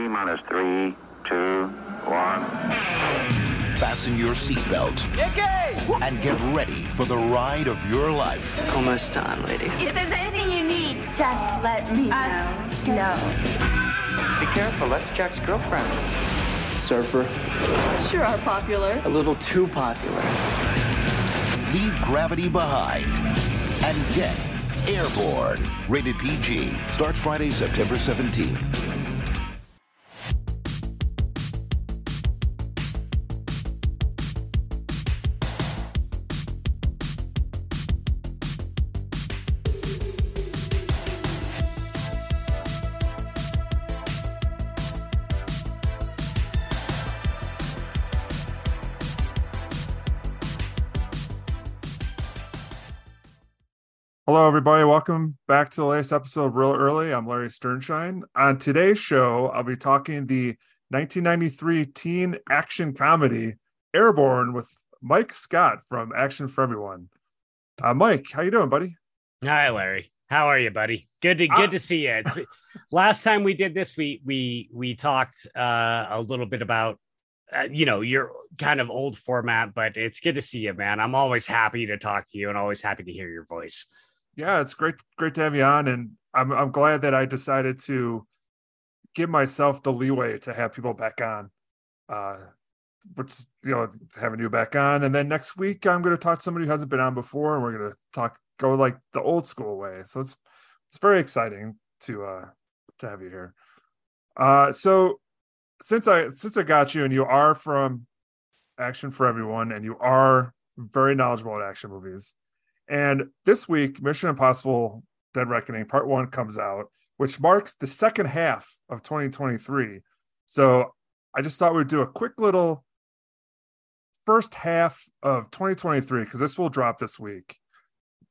T minus three, two, one. Fasten your seatbelt and get ready for the ride of your life. Almost time, ladies. If there's anything you need, just let me know. No. Be careful, that's Jack's girlfriend. Surfer. Sure are popular. A little too popular. Leave gravity behind and get airborne. Rated PG. Starts Friday, September 17th. Everybody. Welcome back to the latest episode of Reel Early. I'm Larry Sternshine. On today's show, I'll be talking the 1993 teen action comedy Airborne with Mike Scott from Action for Everyone. Uh, Mike, how you doing, buddy? Hi, Larry. How are you, buddy? Good to good to see you. It's last time we did this, we we we talked uh, a little bit about uh, you know your kind of old format, but it's good to see you, man. I'm always happy to talk to you and always happy to hear your voice. Yeah, it's great, great to have you on, and I'm I'm glad that I decided to give myself the leeway to have people back on. Uh, which you know having you back on, and then next week I'm going to talk to somebody who hasn't been on before, and we're going to talk go like the old school way. So it's it's very exciting to uh to have you here. Uh, so since I since I got you, and you are from Action for Everyone, and you are very knowledgeable at action movies. And this week, Mission Impossible Dead Reckoning Part One comes out, which marks the second half of 2023. So I just thought we'd do a quick little first half of 2023 because this will drop this week.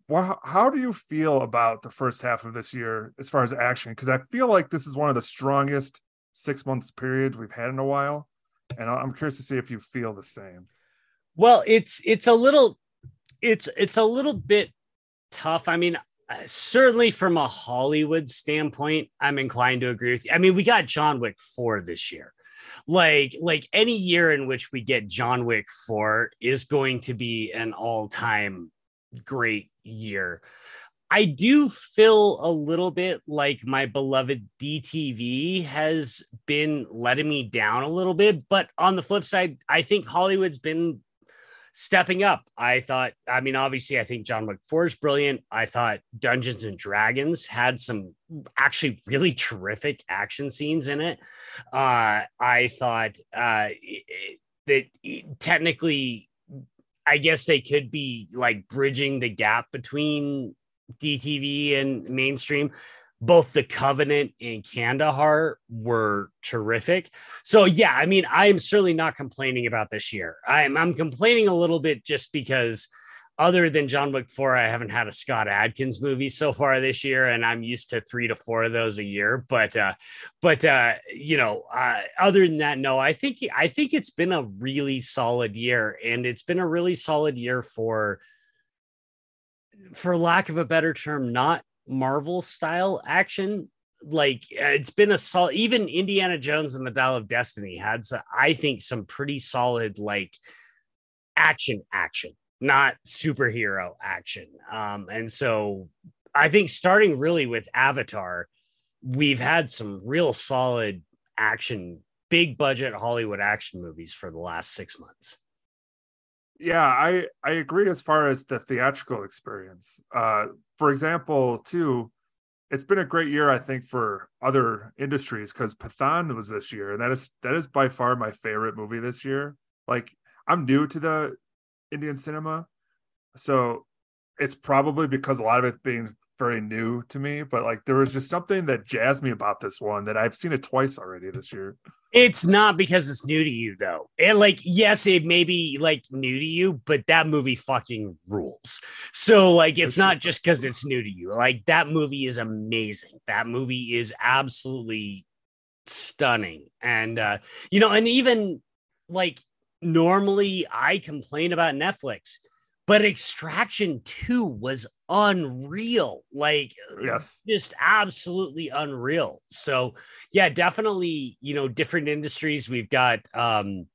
Well, how do you feel about the first half of this year as far as action? Because I feel like this is one of the strongest six months periods we've had in a while, and I'm curious to see if you feel the same. Well, it's it's a little it's it's a little bit tough. I mean, uh, certainly from a Hollywood standpoint, I'm inclined to agree with you. I mean, we got John Wick 4 this year. Like like any year in which we get John Wick 4 is going to be an all-time great year. I do feel a little bit like my beloved DTV has been letting me down a little bit, but on the flip side, I think Hollywood's been stepping up. I thought, I mean, obviously, I think John Wick 4 is brilliant. I thought Dungeons and Dragons had some actually really terrific action scenes in it. Uh, I thought uh, that technically, I guess they could be like bridging the gap between DTV and mainstream both the Covenant and Kandahar were terrific. So yeah, I mean, I'm certainly not complaining about this year. I'm I'm complaining a little bit just because other than John Wick 4, I haven't had a Scott Adkins movie so far this year, and I'm used to three to four of those a year. But uh, but uh, you know, uh, other than that, no, I think I think it's been a really solid year, and it's been a really solid year for for lack of a better term, not Marvel style action. Like it's been a solid, even Indiana Jones and the Dial of Destiny had, some, I think, some pretty solid like action, action, not superhero action. Um, and so I think starting really with Avatar, we've had some real solid action, big budget Hollywood action movies for the last six months yeah i i agree as far as the theatrical experience uh for example too it's been a great year i think for other industries because Pathaan was this year and that is that is by far my favorite movie this year. Like i'm new to the indian cinema so it's probably because a lot of it being very new to me, but like there was just something that jazzed me about this one that I've seen it twice already this year. It's not because it's new to you though. And like, yes, it may be like new to you, but that movie fucking rules. So like it's not just because it's new to you. Like that movie is amazing. That movie is absolutely stunning. And uh, you know, and even like normally I complain about Netflix but Extraction 2 was unreal. Like, Yes. just absolutely unreal. So, yeah, definitely, you know, different industries. We've got um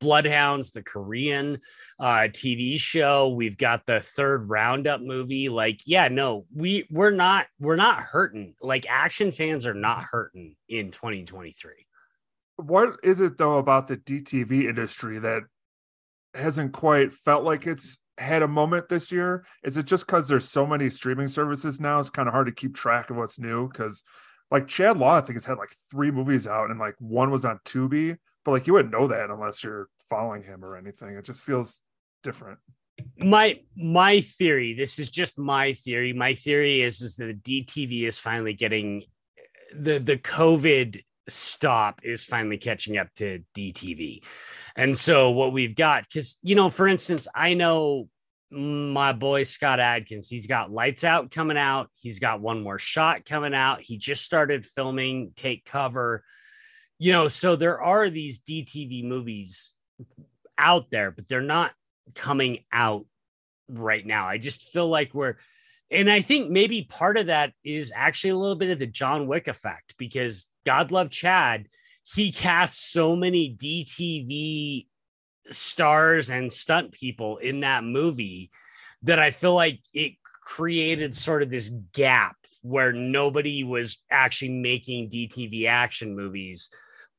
Bloodhounds, the Korean uh TV show. We've got the third roundup movie. Like, yeah, no, we we're not we're not hurting. Like action fans are not hurting in 2023. What is it though about the DTV industry that hasn't quite felt like it's had a moment this year? Is it just because there's so many streaming services now? It's kind of hard to keep track of what's new because like Chad Law, I think has had like three movies out and like one was on Tubi, but like you wouldn't know that unless you're following him or anything. It just feels different. my my theory this is just my theory my theory is is that the dtv is finally getting the the covid stop is finally catching up to dtv and so what we've got because you know for instance i know my boy scott adkins he's got lights out coming out. He's got one more shot coming out. He just started filming take cover. You know so there are these dtv movies out there but they're not coming out right now. I just feel like we're, and I think maybe part of that is actually a little bit of the John Wick effect because God love Chad, he casts so many DTV stars and stunt people in that movie that I feel like it created sort of this gap where nobody was actually making DTV action movies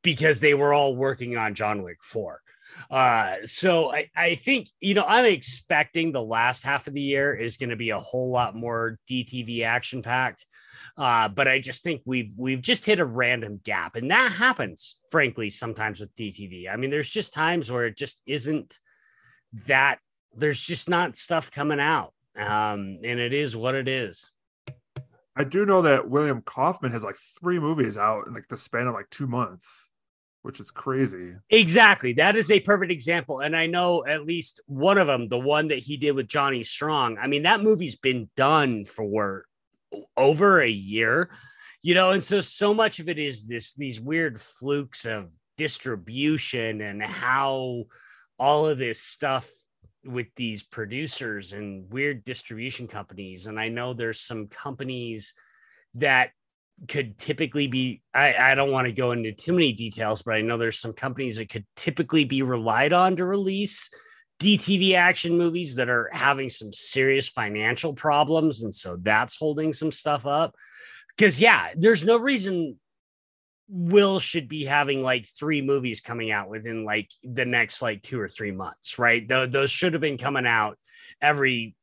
because they were all working on John Wick 4. Uh, so I, I think, you know, I'm expecting the last half of the year is going to be a whole lot more DTV action packed. Uh, but I just think we've we've just hit a random gap, and that happens, frankly, sometimes with DTV. I mean, there's just times where it just isn't that there's just not stuff coming out, um, and it is what it is. I do know that William Kaufman has like three movies out in like the span of like two months, which is crazy. Exactly. That is a perfect example. And I know at least one of them, the one that he did with Johnny Strong. I mean, that movie's been done for over a year, you know, and so so much of it is this these weird flukes of distribution and how all of this stuff with these producers and weird distribution companies. And I know there's some companies that could typically be I, I don't want to go into too many details, but I know there's some companies that could typically be relied on to release DTV action movies that are having some serious financial problems. And so that's holding some stuff up. Because, yeah, there's no reason Will should be having like three movies coming out within like the next like two or three months, right? Th- those should have been coming out every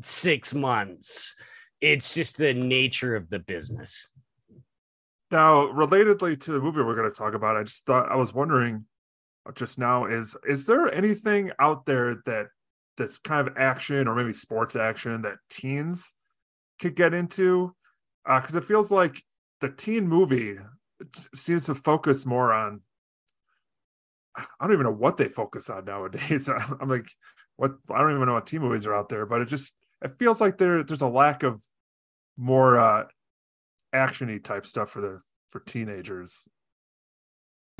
six months. It's just the nature of the business. Now, relatedly to the movie we're going to talk about, I just thought I was wondering just now is is there anything out there that that's kind of action or maybe sports action that teens could get into? Uh because uh, it feels like the teen movie seems to focus more on. I don't even know what they focus on nowadays. I'm like, what? I don't even know what teen movies are out there, but it just it feels like there there's a lack of more uh actiony type stuff for the for teenagers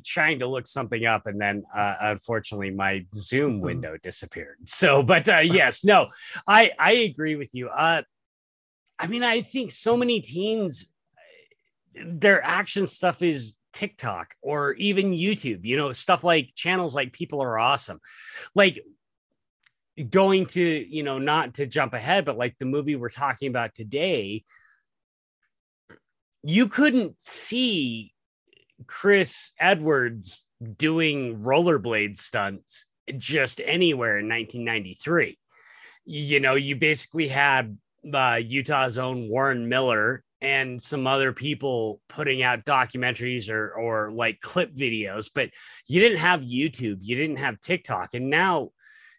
trying to look something up and then uh, unfortunately my zoom window disappeared. So but uh, yes no i i agree with you. Uh i mean i think so many teens their action stuff is tiktok or even youtube you know stuff like channels like people are awesome. Like going to you know not to jump ahead but like the movie we're talking about today you couldn't see Chris Edwards doing rollerblade stunts just anywhere in 1993. You know, you basically had uh, Utah's own Warren Miller and some other people putting out documentaries or or like clip videos, but you didn't have YouTube, you didn't have TikTok, and now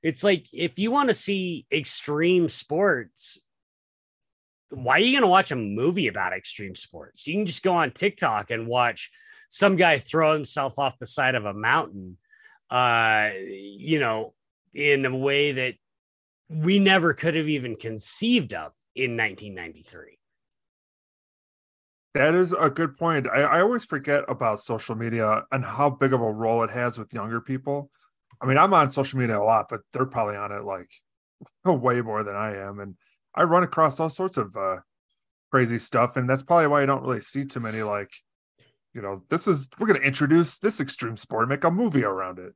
it's like if you want to see extreme sports, why are you going to watch a movie about extreme sports? You can just go on TikTok and watch some guy throw himself off the side of a mountain, uh, you know, in a way that we never could have even conceived of in 1993. That is a good point. I, I always forget about social media and how big of a role it has with younger people. I mean, I'm on social media a lot, but they're probably on it like way more than I am, and I run across all sorts of uh, crazy stuff, and that's probably why I don't really see too many like, you know, this is we're going to introduce this extreme sport, and make a movie around it.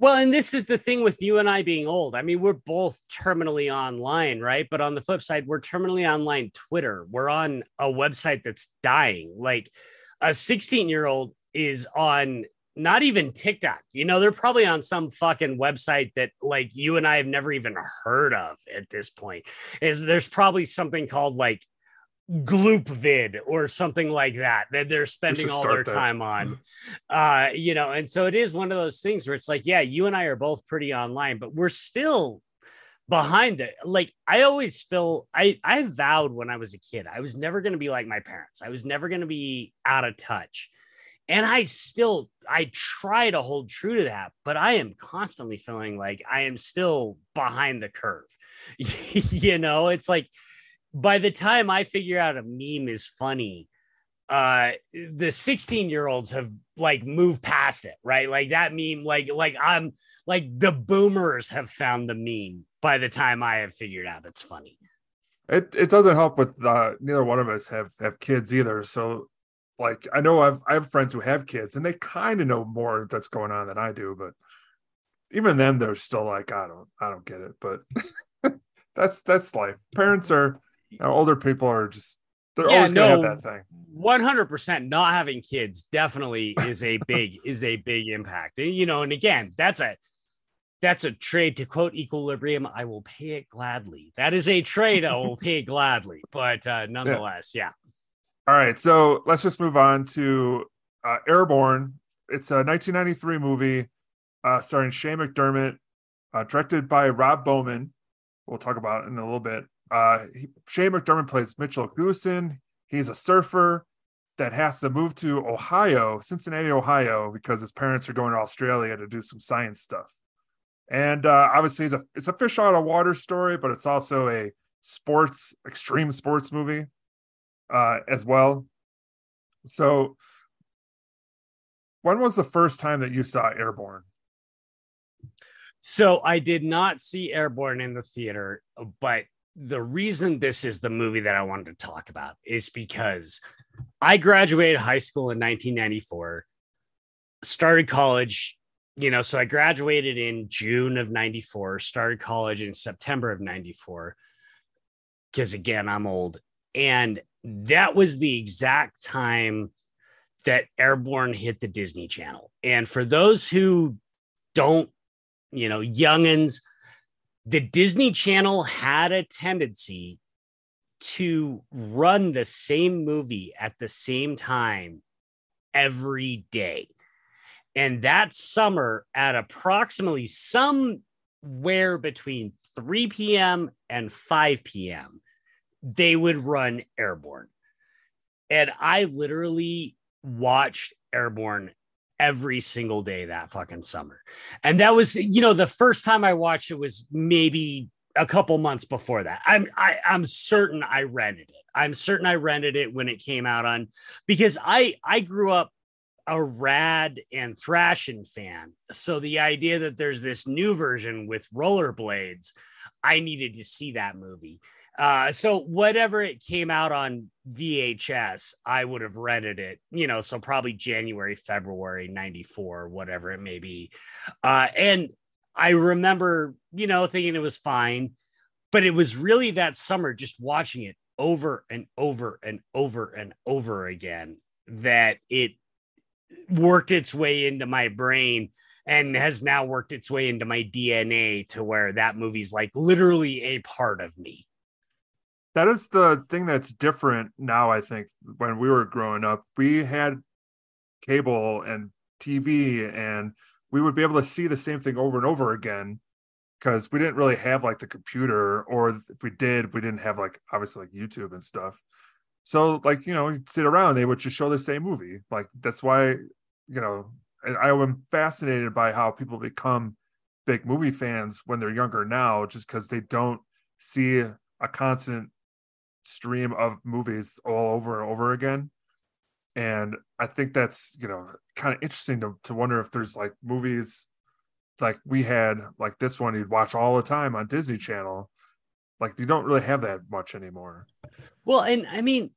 Well, and this is the thing with you and I being old. I mean, we're both terminally online, right? But on the flip side, we're terminally online Twitter. We're on a website that's dying. Like a 16 year old is on not even TikTok. You know, they're probably on some fucking website that like you and I have never even heard of at this point. Is there's probably something called like gloop vid or something like that that they're spending all their that. time on. Uh you know and so it is one of those things where it's like yeah you and i are both pretty online but we're still behind it. Like i always feel i i vowed when i was a kid i was never going to be like my parents. I was never going to be out of touch. And i still i try to hold true to that but i am constantly feeling like i am still behind the curve. You know it's like by the time I figure out a meme is funny, uh the 16 year olds have like moved past it right? Like that meme like like i'm like the boomers have found the meme by the time i have figured out it's funny. It it doesn't help with uh neither one of us have have kids either. So like i know i've i have friends who have kids and they kind of know more that's going on than i do but even then they're still like i don't i don't get it but that's that's life. Parents are know, older people are just they're yeah, always gonna have that thing. One hundred percent. Not having kids definitely is a big is a big impact. And you know, and again, that's a that's a trade to quote equilibrium. I will pay it gladly. That is a trade I will pay gladly. But uh, nonetheless, yeah. yeah. All right, so let's just move on to uh, Airborne. It's a 1993 movie uh, starring Shane McDermott, uh, directed by Rob Bowman. We'll talk about it in a little bit. Uh, he, Shane McDermott plays Mitchell Goosen. He's a surfer that has to move to Ohio, Cincinnati, Ohio, because his parents are going to Australia to do some science stuff. And uh, obviously, it's a it's a fish out of water story, but it's also a sports extreme sports movie uh, as well. So, when was the first time that you saw Airborne? So I did not see Airborne in the theater, but the reason this is the movie that I wanted to talk about is because I graduated high school in 1994, started college, you know, so I graduated in June of 94, started college in September of 94, because again, I'm old. And that was the exact time that Airborne hit the Disney Channel. And for those who don't, you know, youngins, the Disney Channel had a tendency to run the same movie at the same time every day. And that summer, at approximately somewhere between 3 p.m. and 5 p.m., they would run Airborne. And I literally watched Airborne every single day that fucking summer. And that was, you know, the first time I watched it was maybe a couple months before that. I'm I, I'm certain I rented it. I'm certain I rented it when it came out on because I I grew up a rad and Thrashin' fan. So the idea that there's this new version with rollerblades, I needed to see that movie. Uh, so whatever it came out on VHS, I would have rented it, you know, so probably January, February 94, whatever it may be. Uh, and I remember, you know, thinking it was fine, but it was really that summer just watching it over and over and over and over again that it worked its way into my brain and has now worked its way into my DNA to where that movie's like literally a part of me that is the thing that's different now i think when we were growing up. We had cable and tv and we would be able to see the same thing over and over again because we didn't really have like the computer or if we did we didn't have like obviously like youtube and stuff. So like you know you'd sit around they would just show the same movie. Like that's why you know i am fascinated by how people become big movie fans when they're younger now just because they don't see a constant stream of movies all over and over again and i think that's you know kind of interesting to, to wonder if there's like movies like we had like this one you'd watch all the time on Disney Channel. Like you don't really have that much anymore. Well, and I mean,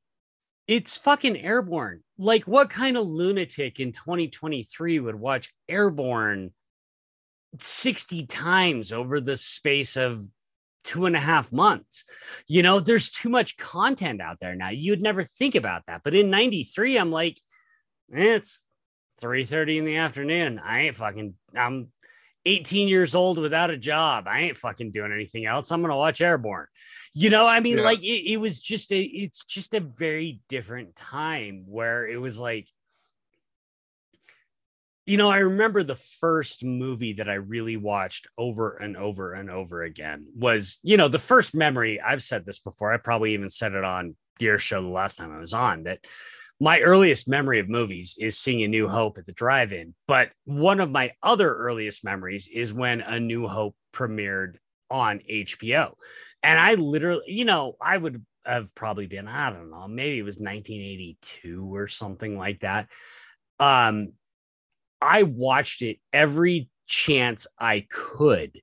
it's fucking airborne. Like, what kind of lunatic in 2023 would watch airborne 60 times over the space of two and a half months? You know, there's too much content out there now. You'd never think about that. But in 93, I'm like, eh, it's 3:30 in the afternoon. I ain't fucking I'm 18 years old without a job. I ain't fucking doing anything else. I'm gonna watch Airborne. You know, I mean, Yeah. like it, it was just a it's just a very different time where it was like, you know, I remember the first movie that I really watched over and over and over again was, you know, the first memory. I've said this before. I probably even said it on your show the last time I was on that my earliest memory of movies is seeing A New Hope at the drive-in. But one of my other earliest memories is when A New Hope premiered on HBO. And I literally, you know, I would have probably been, I don't know, maybe it was 1982 or something like that. Um, I watched it every chance I could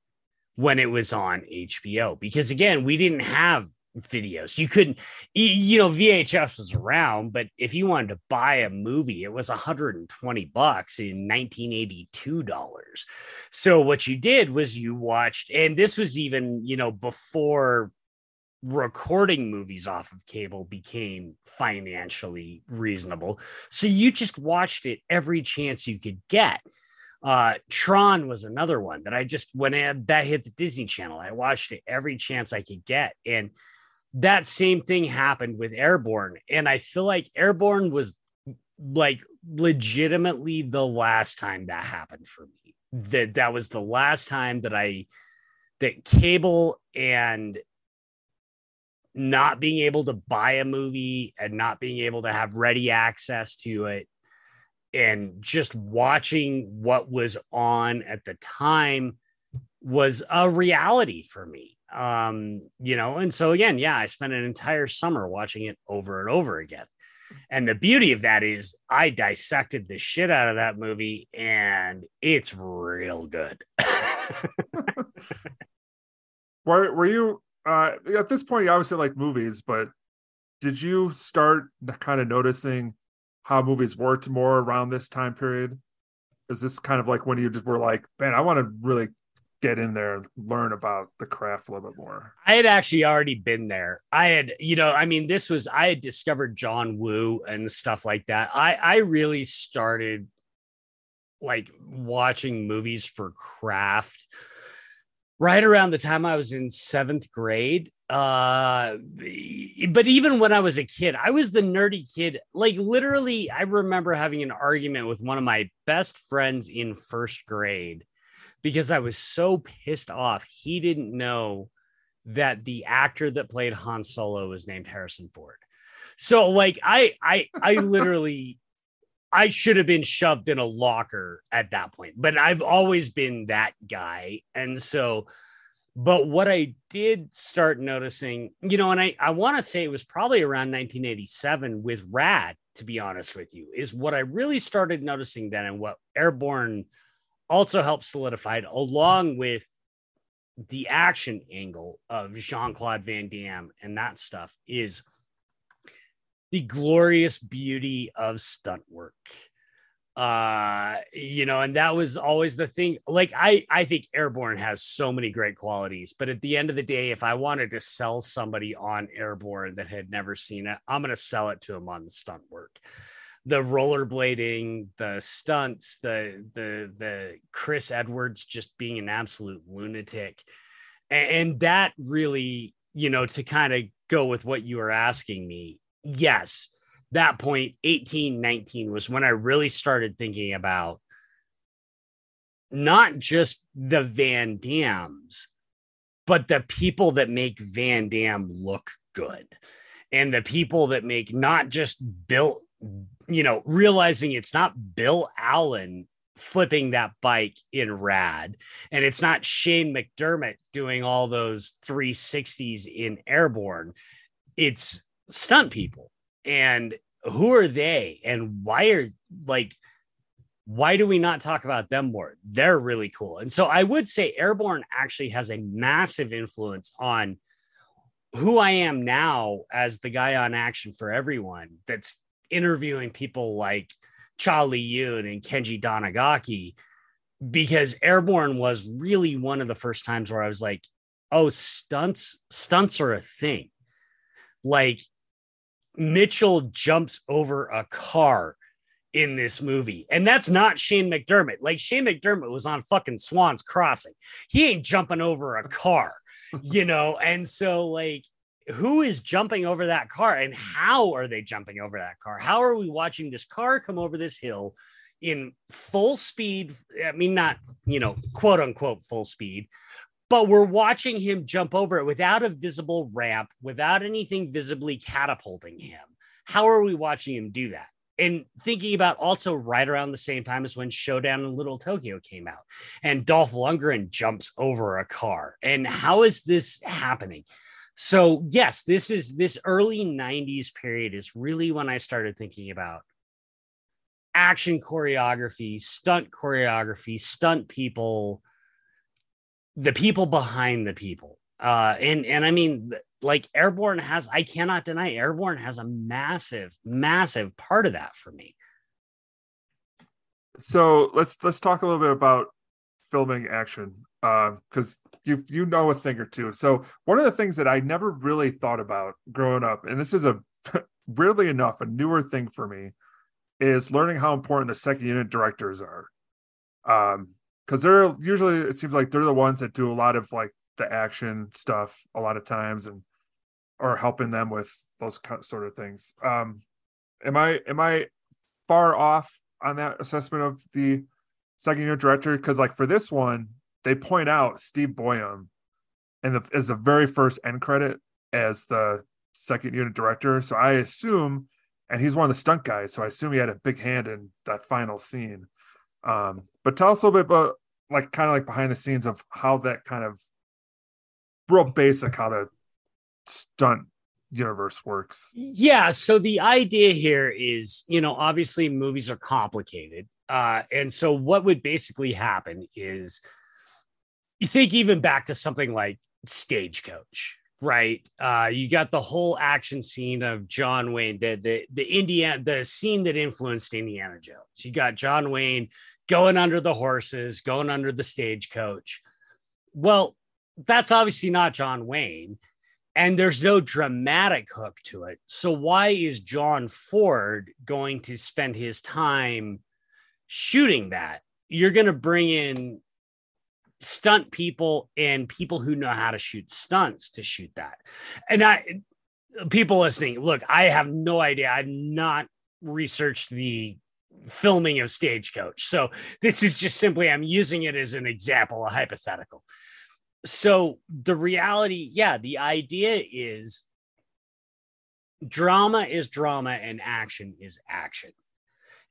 when it was on HBO because again, we didn't have videos. You couldn't, you know, VHS was around, but if you wanted to buy a movie, it was 120 bucks in 1982 dollars. So what you did was you watched, and this was even, you know, before recording movies off of cable became financially reasonable. So you just watched it every chance you could get. Uh, Tron was another one that I just when it, that hit the Disney Channel, I watched it every chance I could get, and that same thing happened with Airborne, and I feel like Airborne was like legitimately the last time that happened for me. That that was the last time that I that cable and not being able to buy a movie and not being able to have ready access to it and just watching what was on at the time was a reality for me. Um you know and so again yeah i spent an entire summer watching it over and over again. And the beauty of that is i dissected the shit out of that movie and it's real good. Were were you uh at this point you obviously like movies, but did you start kind of noticing how movies worked more around this time period? Is this kind of like when you just were like, man, I want to really get in there and learn about the craft a little bit more? I had actually already been there. I had, you know, I mean, this was I had discovered John Woo and stuff like that. I I really started like watching movies for craft right around the time I was in seventh grade. Uh, but even when I was a kid, I was the nerdy kid. Like literally, I remember having an argument with one of my best friends in first grade because I was so pissed off. He didn't know that the actor that played Han Solo was named Harrison Ford. So like I I I literally I should have been shoved in a locker at that point. But I've always been that guy. And so but what I did start noticing, you know, and I I want to say it was probably around 1987 with Rad to be honest with you, is what I really started noticing then and what Airborne also helped solidify it along with the action angle of Jean Claude Van Damme and that stuff is the glorious beauty of stunt work. Uh, you know, and that was always the thing. Like, I I think Airborne has so many great qualities, but at the end of the day, if I wanted to sell somebody on Airborne that had never seen it, I'm gonna sell it to them on the stunt work the rollerblading, the stunts, the the the Chris Edwards just being an absolute lunatic, and, and that really, you know, to kind of go with what you were asking me, yes, that point 18, 19 was when I really started thinking about not just the Van Dammes, but the people that make Van Damme look good. And the people that make not just Bill, you know, realizing it's not Bill Allen flipping that bike in rad and it's not Shane McDermott doing all those 360s in airborne it's stunt people and who are they and why are like why do we not talk about them more? They're really cool. And so I would say Airborne actually has a massive influence on who I am now as the guy on action for everyone that's interviewing people like Cha Li Yun and Kenji Tanigaki because Airborne was really one of the first times where I was like, oh, stunts, stunts are a thing. Like Mitchell jumps over a car in this movie. And that's not Shane McDermott. Like Shane McDermott was on fucking Swan's Crossing. He ain't jumping over a car, you know? And so, like, who is jumping over that car and how are they jumping over that car? How are we watching this car come over this hill in full speed? I mean, not, you know, quote unquote full speed, but we're watching him jump over it without a visible ramp, without anything visibly catapulting him. How are we watching him do that? and thinking about also right around the same time as when Showdown in Little Tokyo came out, and Dolph Lundgren jumps over a car. And how is this happening? So, yes, this is this early 90s period is really when I started thinking about action choreography, stunt choreography, stunt people, the people behind the people. Uh, and and I mean, like Airborne has, I cannot deny Airborne has a massive, massive part of that for me. So let's let's talk a little bit about filming action because uh, you you know a thing or two. So one of the things that I never really thought about growing up, and this is a weirdly enough a newer thing for me, is learning how important the second unit directors are. Um, because they're usually it seems like they're the ones that do a lot of like the action stuff a lot of times and are helping them with those sort of things. Um, am I am I far off on that assessment of the second year director? Because like for this one, they point out Steve Boyum and the as the very first end credit as the second unit director. So I assume, and he's one of the stunt guys, so I assume he had a big hand in that final scene. Um, but tell us a little bit about like kind of like behind the scenes of how that kind of real basic how the stunt universe works. Yeah. So the idea here is, you know, obviously movies are complicated. Uh, and so what would basically happen is you think even back to something like Stagecoach, right? Uh, you got the whole action scene of John Wayne, the the the Indiana, the scene that influenced Indiana Jones. You got John Wayne going under the horses, going under the stagecoach. Well, that's obviously not John Wayne and there's no dramatic hook to it. So why is John Ford going to spend his time shooting that? You're going to bring in stunt people and people who know how to shoot stunts to shoot that. And I people listening, look, I have no idea. I've not researched the filming of Stagecoach. So this is just simply I'm using it as an example, a hypothetical so the reality, yeah, the idea is drama is drama and action is action.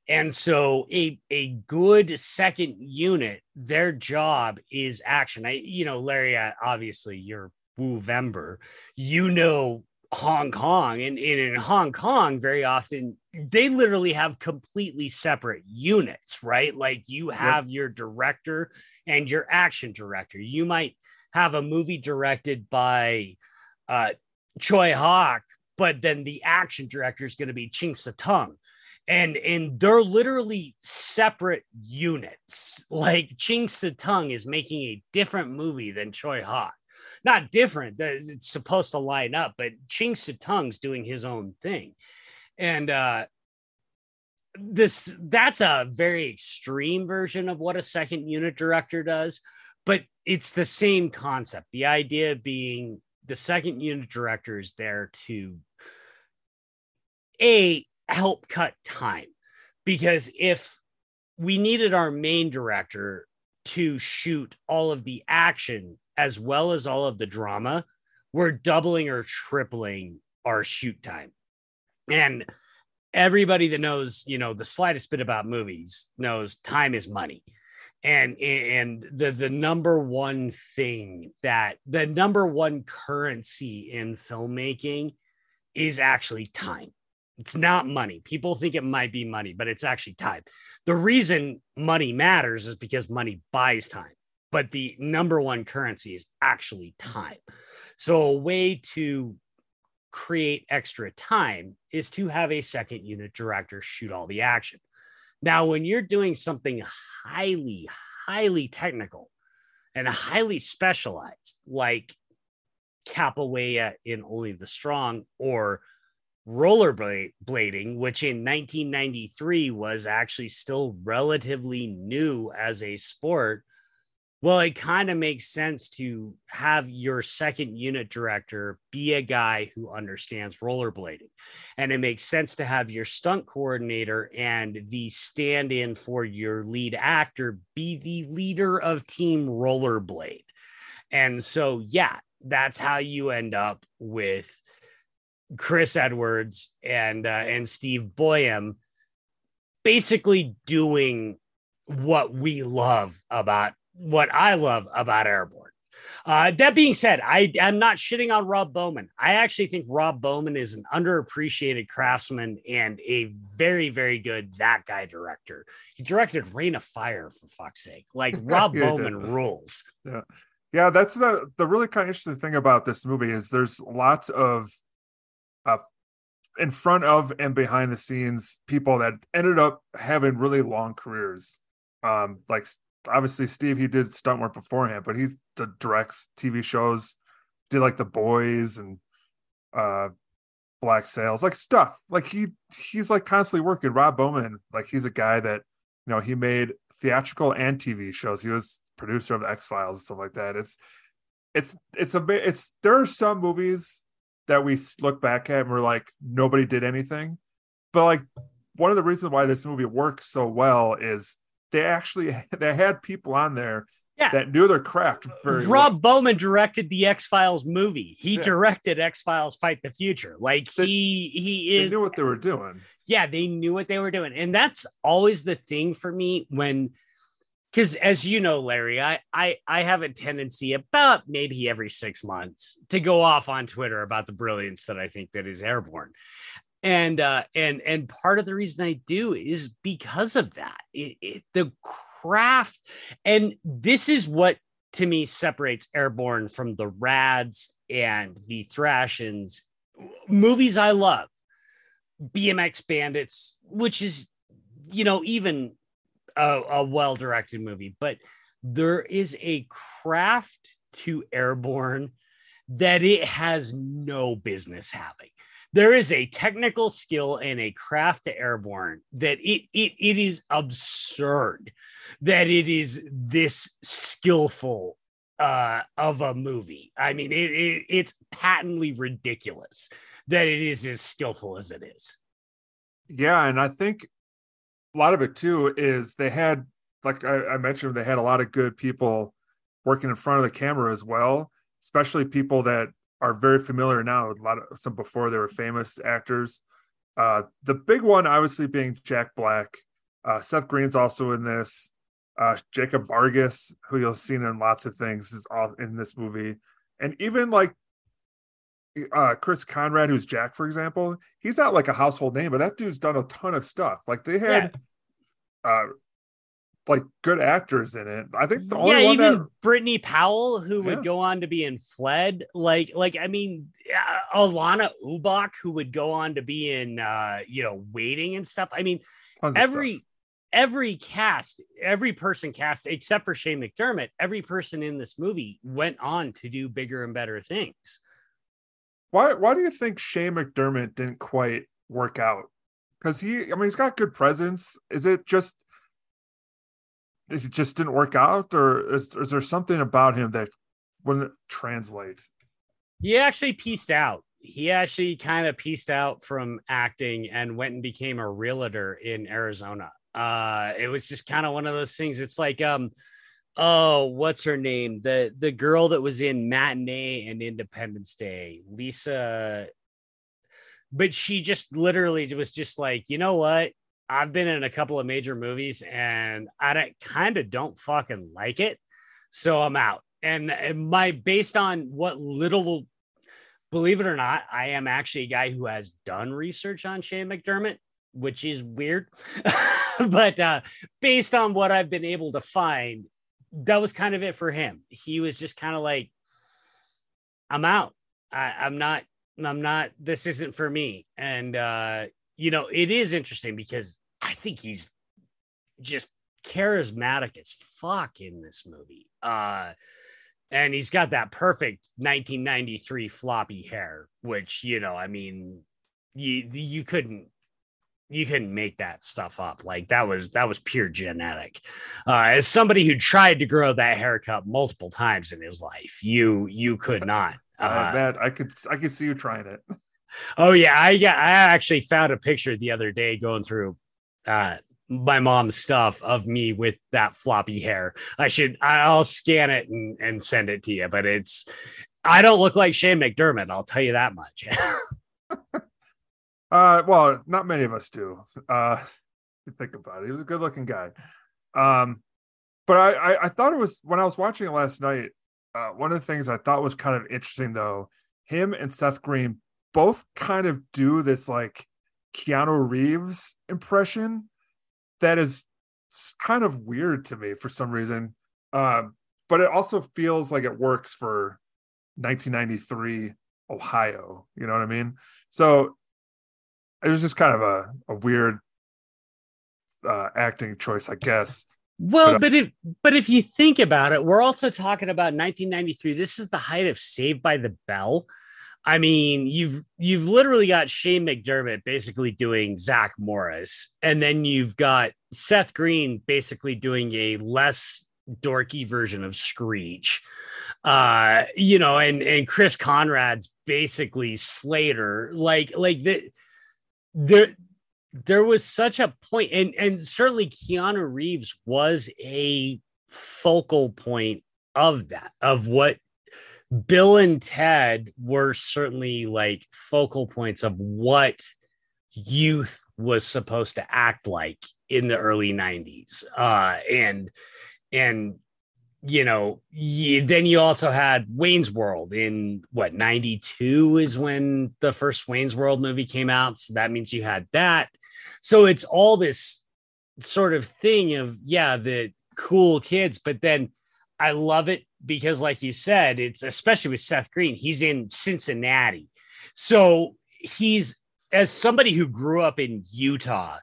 And so a a good second unit, their job is action. I, you know, Larry, obviously you're Woovember. You know Hong Kong. And, and in Hong Kong, very often they literally have completely separate units, right? Like you have your director and your action director. You might have a movie directed by uh, Tsui Hark, but then the action director is going to be Ching Siu-tung. And, and they're literally separate units. Like Ching Siu-tung is making a different movie than Tsui Hark. Not different, it's supposed to line up, but Ching Siu-tung's doing his own thing. And uh, this that's a very extreme version of what a second unit director does but it's the same concept. The idea being the second unit director is there to a help cut time because if we needed our main director to shoot all of the action as well as all of the drama, we're doubling or tripling our shoot time. And everybody that knows, you know, the slightest bit about movies knows time is money and and the the number one thing that the number one currency in filmmaking is actually time It's not money. People think it might be money, but it's actually time. The reason money matters is because money buys time, but the number one currency is actually time. So, a way to create extra time is to have a second unit director shoot all the action. Now, when you're doing something highly, highly technical and highly specialized, like capoeira in Only the Strong or rollerblading, which in 1993 was actually still relatively new as a sport, well, it kind of makes sense to have your second unit director be a guy who understands rollerblading. And it makes sense to have your stunt coordinator and the stand in for your lead actor be the leader of Team Rollerblade. And so, yeah, that's how you end up with Chris Edwards and uh, and Steve Boyum basically doing what we love about what I love about Airborne. Uh, that being said, I am not shitting on Rob Bowman. I actually think Rob Bowman is an underappreciated craftsman and a very, very good that guy director. He directed Reign of Fire for fuck's sake. Like Rob Yeah, Bowman did. rules. Yeah. Yeah, that's the the really kind of interesting thing about this movie is there's lots of uh in front of and behind the scenes people that ended up having really long careers. Um like obviously Steve he did stunt work beforehand, but he's the directs TV shows, did like the boys and uh Black Sails, like stuff. Like he he's like constantly working. Rob Bowman, like he's a guy that you know he made theatrical and TV shows. He was producer of X Files and stuff like that. It's it's it's a it's there are some movies that we look back at and we're like nobody did anything, but like one of the reasons why this movie works so well is they actually they had people on there Yeah. that knew their craft very Rob well. Bowman directed the X Files movie. He Yeah. directed X Files Fight the Future. Like They- he he They is knew what they were doing. yeah, they knew what they were doing. And that's always the thing for me when because as you know, Larry, I, I I have a tendency about maybe every six months to go off on Twitter about the brilliance that I think that is airborne. And uh and and part of the reason I do is because of that. It, it, the craft, and this is what to me separates airborne from the rads and the thrashins movies I love. BMX Bandits, which is, you know, even a, a well directed movie, but there is a craft to Airborne that it has no business having. There is a technical skill and a craft to Airborne that it, it, it is absurd that it is this skillful uh, of a movie. I mean, it, it, it's patently ridiculous that it is as skillful as it is. Yeah, and I think a lot of it too is they had, like I, I mentioned, they had a lot of good people working in front of the camera as well, especially people that are very familiar now. A lot of some before they were famous actors. Uh, the big one, obviously, being Jack Black. Uh, Seth Green's also in this. Uh, Jacob Vargas, who you'll see in lots of things, is all in this movie, and even like uh Chris Conrad, who's Jack, for example, he's not like a household name, but that dude's done a ton of stuff. Like they had uh like good actors in it. I think the only yeah, one even that Brittney Powell, who would go on to be in Fled, like, like I mean, uh, Alanna Ubach, who would go on to be in, uh, you know, Waiting and stuff. I mean, tons every every cast, every person cast, except for Shane McDermott, every person in this movie went on to do bigger and better things. why why do you think Shane McDermott didn't quite work out? Because he I mean he's got good presence. Is it just it just didn't work out, or is, is there something about him that wouldn't translate? He actually pieced out. He actually kind of pieced out from acting and went and became a realtor in Arizona. Uh, it was just kind of one of those things. It's like, um, oh, what's her name? The the girl that was in Matinee and Independence Day, Lisa. But she just literally was just like, you know what? I've been in a couple of major movies and I kind of don't fucking like it. So I'm out. And, my based on what little believe it or not, I am actually a guy who has done research on Shane McDermott, which is weird. but uh, based on what I've been able to find, that was kind of it for him. He was just kind of like, I'm out. I, I'm not, I'm not, this isn't for me. And, uh, you know, it is interesting because I think he's just charismatic as fuck in this movie. Uh, and he's got that perfect 1993 floppy hair, which, you know, I mean, you, you couldn't you couldn't make that stuff up. Like that was that was pure genetic. Uh, as somebody who tried to grow that haircut multiple times in his life, you you could not. Uh, I could I could see you trying it. Oh yeah, I yeah I actually found a picture the other day going through uh, my mom's stuff of me with that floppy hair. I should I'll scan it and, and send it to you, but it's I don't look like Shane McDermott, I'll tell you that much. Uh, well, not many of us do. Uh, think about it. He was a good-looking guy. Um, but I, I, I thought it was when I was watching it last night. Uh, one of the things I thought was kind of interesting, though, him and Seth Green both kind of do this like Keanu Reeves impression that is kind of weird to me for some reason. Um, but it also feels like it works for 1993 Ohio. You know what I mean? So it was just kind of a, a weird uh, acting choice, I guess. Well, but, uh, but if but if you think about it, we're also talking about 1993. This is the height of Saved by the Bell. I mean, you've you've literally got Shane McDermott basically doing Zach Morris, and then you've got Seth Green basically doing a less dorky version of Screech. Uh, you know, and and Chris Conrad's basically Slater. Like like the there there was such a point and and certainly Keanu Reeves was a focal point of that of what Bill and Ted were certainly like focal points of what youth was supposed to act like in the early 90s uh and and you know, you, then you also had Wayne's World in what 92 is when the first Wayne's World movie came out. So that means you had that. So it's all this sort of thing of, yeah, the cool kids. But then I love it because, like you said, it's especially with Seth Green, he's in Cincinnati. So he's, as somebody who grew up in Utah,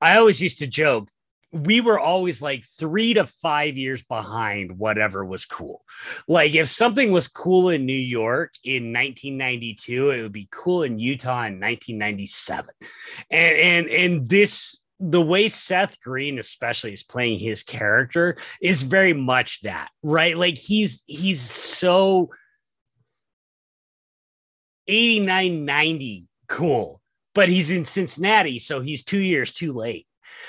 I always used to joke we were always like three to five years behind whatever was cool. Like if something was cool in New York in 1992, it would be cool in Utah in 1997. And and and this the way Seth Green especially is playing his character is very much that, right? Like he's he's so 89 90 cool, but he's in Cincinnati, so he's 2 years too late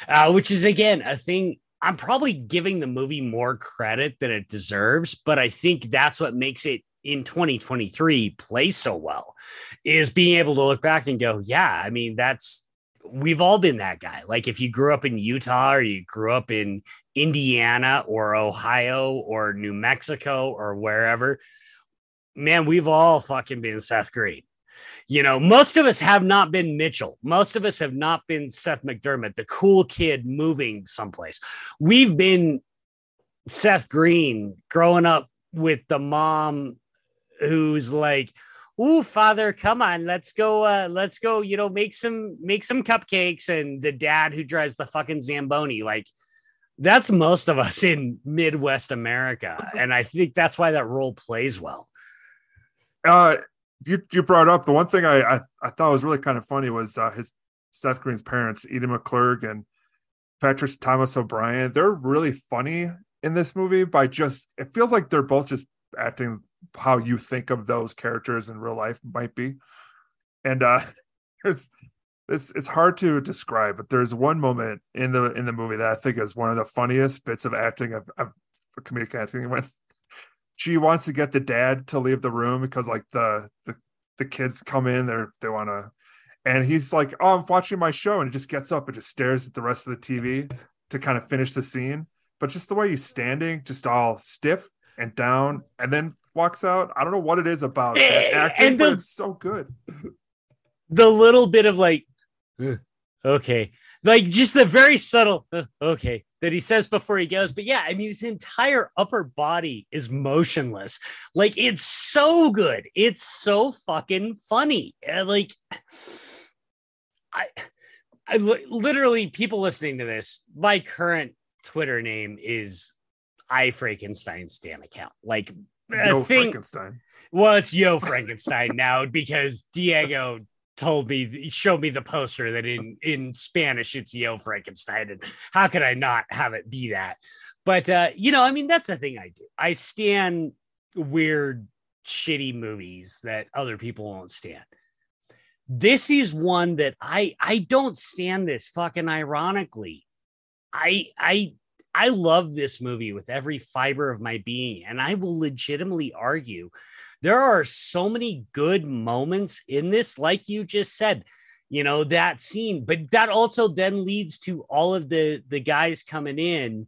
uh, which is again a thing. I'm probably giving the movie more credit than it deserves, but I think that's what makes it in 2023 play so well is being able to look back and go, yeah, I mean, that's we've all been that guy. Like if you grew up in Utah or you grew up in Indiana or Ohio or New Mexico or wherever, man, we've all fucking been Seth Green. You know, most of us have not been Mitchell. Most of us have not been Seth McDermott, the cool kid moving someplace. We've been Seth Green growing up with the mom who's like, "Ooh, father, come on, let's go, uh, let's go, you know, make some make some cupcakes," and the dad who drives the fucking Zamboni, like that's most of us in Midwest America, and I think that's why that role plays well. Uh, you you brought up the one thing I I, I thought was really kind of funny was uh, his Seth Green's parents, Edie McClurg and Patrick Thomas O'Brien. They're really funny in this movie by just it feels like they're both just acting how you think of those characters in real life might be. And uh it's it's it's hard to describe, but there's one moment in the in the movie that I think is one of the funniest bits of acting I've, I've comedic acting when she wants to get the dad to leave the room because like the the, the kids come in they're they want to and he's like oh i'm watching my show and he just gets up and just stares at the rest of the tv to kind of finish the scene but just the way he's standing just all stiff and down and then walks out. I don't know what it is about Eh, that acting, and but it's so good. the little bit of like "Uh, okay. Like just the very subtle "Uh, okay that he says before he goes. But yeah i mean his entire upper body is motionless. Like it's so good. It's so fucking funny. Like i i literally people listening to this my current twitter name is i frankenstein stan account like No thing Frankenstein. well, it's Yo Frankenstein now because Diego told me showed me the poster that in in Spanish it's Yo Frankenstein, and how could I not have it be that? But uh, you know, I mean, that's the thing I do. I stand weird, shitty movies that other people won't stand. This is one that I I don't stand this fucking ironically. I I I love this movie with every fiber of my being, and I will legitimately argue there are so many good moments in this, like you just said, you know, that scene, but that also then leads to all of the the guys coming in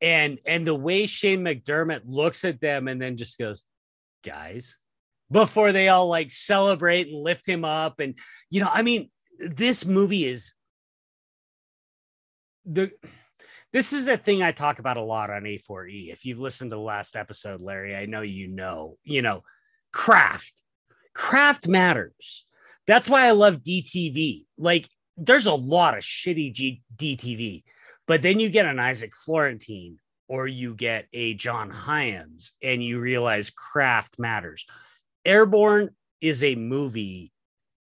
and and the way Shane McDermott looks at them and then just goes, guys, before they all like celebrate and lift him up. And you know, I mean, this movie is the this is a thing I talk about a lot on A4E. If you've listened to the last episode, Larry, I know you know, you know, craft. Craft matters. That's why I love DTV. Like, there's a lot of shitty G- DTV, but then you get an Isaac Florentine or you get a John Hyams and you realize craft matters. Airborne is a movie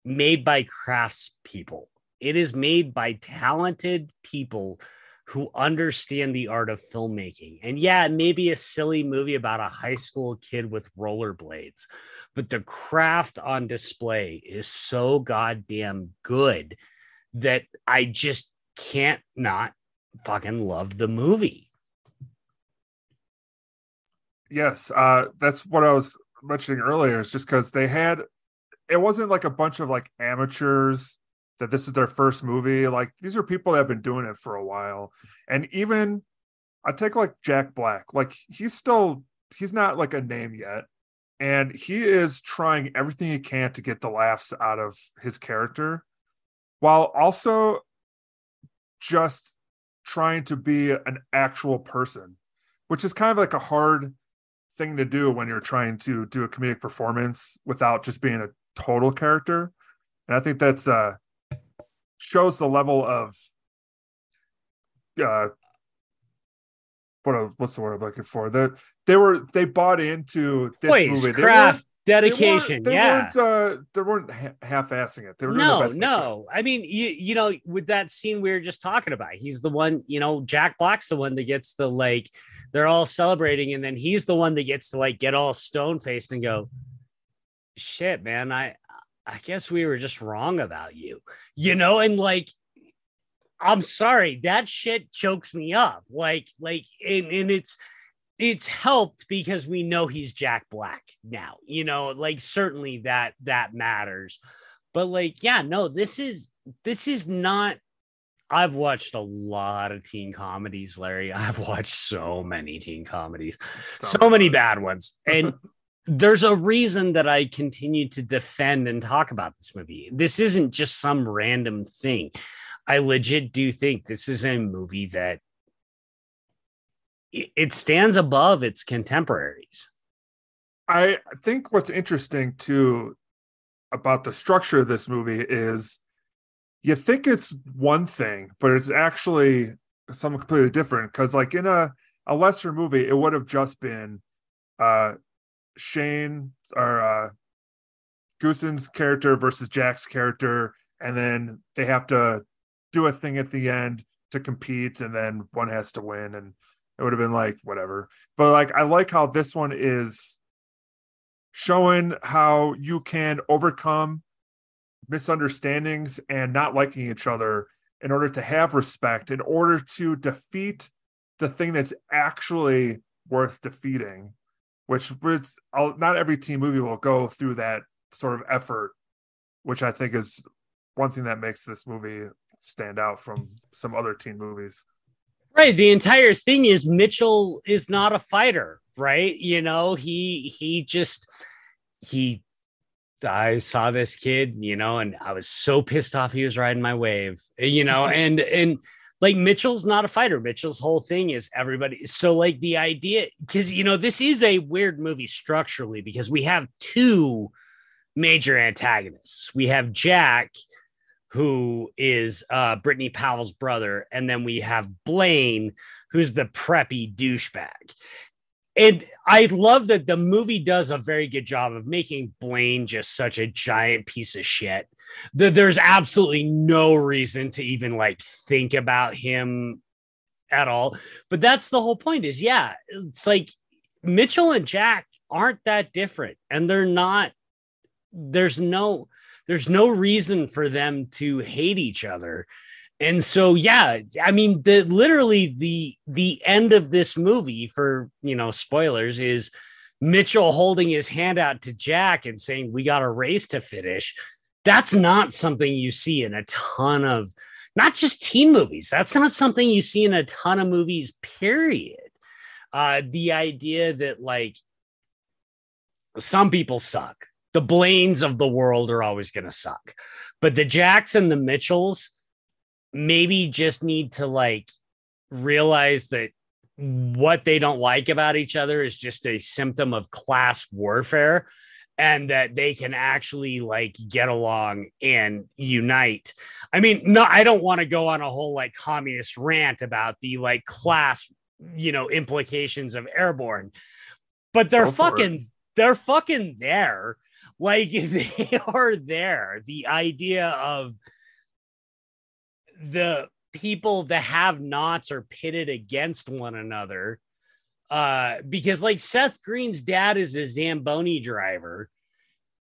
made by crafts people. It is made by talented people who understand the art of filmmaking. And yeah, it may be a silly movie about a high school kid with rollerblades, but the craft on display is so goddamn good that I just can't not fucking love the movie. Yes, uh, that's what I was mentioning earlier. It's just because they had, it wasn't like a bunch of like amateurs that this is their first movie. Like these are people that have been doing it for a while, and even I take like Jack Black. Like he's still he's not like a name yet, and he is trying everything he can to get the laughs out of his character, while also just trying to be an actual person, which is kind of like a hard thing to do when you're trying to do a comedic performance without just being a total character. And I think that's uh shows the level of uh what what's the word I'm looking for? That they were they bought into this Boys, movie. They craft, weren't- they weren't- dedication. They yeah. weren't, uh, they weren't half-assing it. They were no, best no. I mean, you you know, with that scene we were just talking about, he's the one. You know, Jack Black's the one that gets the like. They're all celebrating, and then he's the one that gets to like get all stone faced and go, "Shit, man, I I guess we were just wrong about you." You know, and like. I'm sorry, that shit chokes me up. Like, like, and, and it's it's helped because we know he's Jack Black now. You know, like certainly that that matters. But like, yeah, no, this is this is not. I've watched a lot of teen comedies, Larry. I've watched so many teen comedies, so many bad ones, and there's a reason that I continue to defend and talk about this movie. This isn't just some random thing. I legit do think this is a movie that it stands above its contemporaries. I think what's interesting too about the structure of this movie is you think it's one thing, but it's actually something completely different. Because like in a a lesser movie, it would have just been uh Shane or uh Goosen's character versus Jack's character, and then they have to do a thing at the end to compete, and then one has to win, and it would have been like whatever. But like I like how this one is showing how you can overcome misunderstandings and not liking each other in order to have respect, in order to defeat the thing that's actually worth defeating. Which it's not every teen movie will go through that sort of effort, which I think is one thing that makes this movie stand out from some other teen movies. Right. The entire thing is Mitchell is not a fighter. right? You know, he he just he I saw this kid, you know, and I was so pissed off he was riding my wave, you know, and and like Mitchell's not a fighter. Mitchell's whole thing is everybody. So like the idea, because you know, this is a weird movie structurally because we have two major antagonists. We have Jack, who is uh Brittney Powell's brother, and then we have Blaine, who's the preppy douchebag and I love that the movie does a very good job of making Blaine just such a giant piece of shit. That there's absolutely no reason to even like think about him at all. But that's the whole point is yeah, it's like Mitchell and Jack aren't that different and they're not there's no there's no reason for them to hate each other and so yeah i mean the literally the the end of this movie for you know spoilers is mitchell holding his hand out to jack and saying we got a race to finish. That's not something you see in a ton of not just teen movies. That's not something you see in a ton of movies period. Uh the idea that like some people suck. The blaines of the world are always going to suck. But the jacks and the mitchells maybe just need to like realize that what they don't like about each other is just a symptom of class warfare and that they can actually like get along and unite. I mean, no, I don't want to go on a whole like communist rant about the like class, you know, implications of airborne, but they're fucking, they're fucking there. Like they are there. The idea of the people that have nots are pitted against one another uh because like Seth Green's dad is a Zamboni driver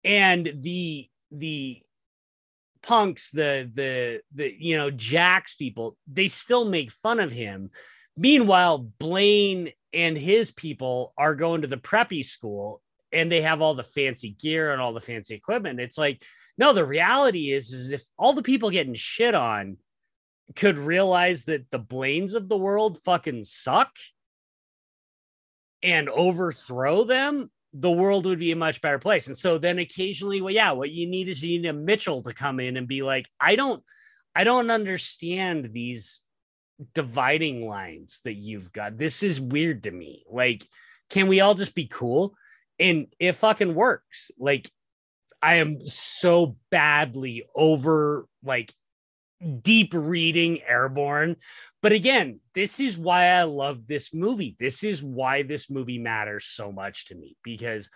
and the the punks the the the you know Jack's people they still make fun of him. Meanwhile Blaine and his people are going to the preppy school and they have all the fancy gear and all the fancy equipment. It's like no the reality is is if all the people getting shit on could realize that the Blaines of the world fucking suck and overthrow them, the world would be a much better place. And so then occasionally, well, yeah, what you need is you need a Mitchell to come in and be like, I don't, I don't understand these dividing lines that you've got. This is weird to me. Like, can we all just be cool? And it fucking works. Like, I am so badly over like deep reading airborne. But again this is why i love this movie. This is why this movie matters so much to me because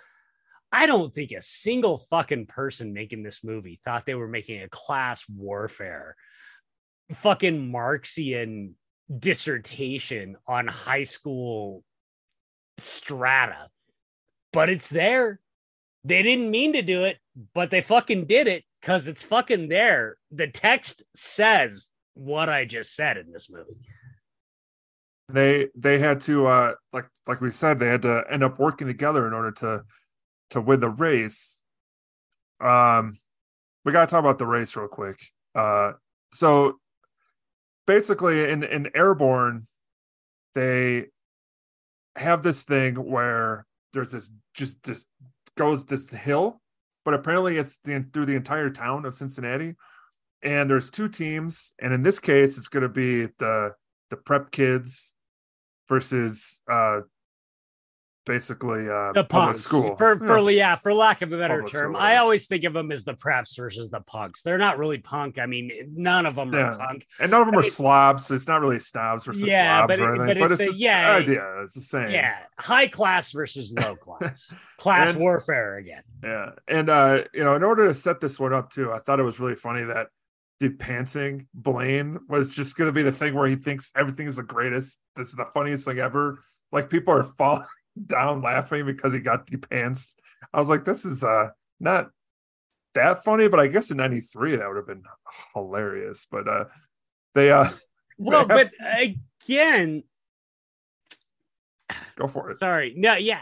i don't think a single fucking person making this movie thought they were making a class warfare fucking marxian dissertation on high school strata. But it's there. They didn't mean to do it but they fucking did it because it's fucking there. The text says what I just said in this movie. They they had to uh like like we said they had to end up working together in order to to win the race. Um, we got to talk about the race real quick. Uh, so basically in in airborne, they have this thing where there's this just this goes this hill but apparently it's the, through the entire town of Cincinnati. And there's two teams, and in this case, it's going to be the the prep kids versus uh basically uh the punks. school. For, for yeah. yeah for lack of a better public term. school, i always think of them as the preps versus the punks. They're not really punk. I mean none of them yeah. are punk. And none of them I are mean, slobs so it's not really snobs versus yeah, slobs but, or anything, but, it's, but it's a, yeah idea it's the same. yeah high class versus low class. Class and, warfare again. Yeah and uh you know in order to set this one up too i thought it was really funny that depantsing Blaine was just going to be the thing where he thinks everything is the greatest. This is the funniest thing ever. Like people are falling down laughing because he got depantsed. I was like, this is uh not that funny, but I guess in '93 that would have been hilarious. But uh they uh well, they have... but again, go for it. Sorry, no, yeah.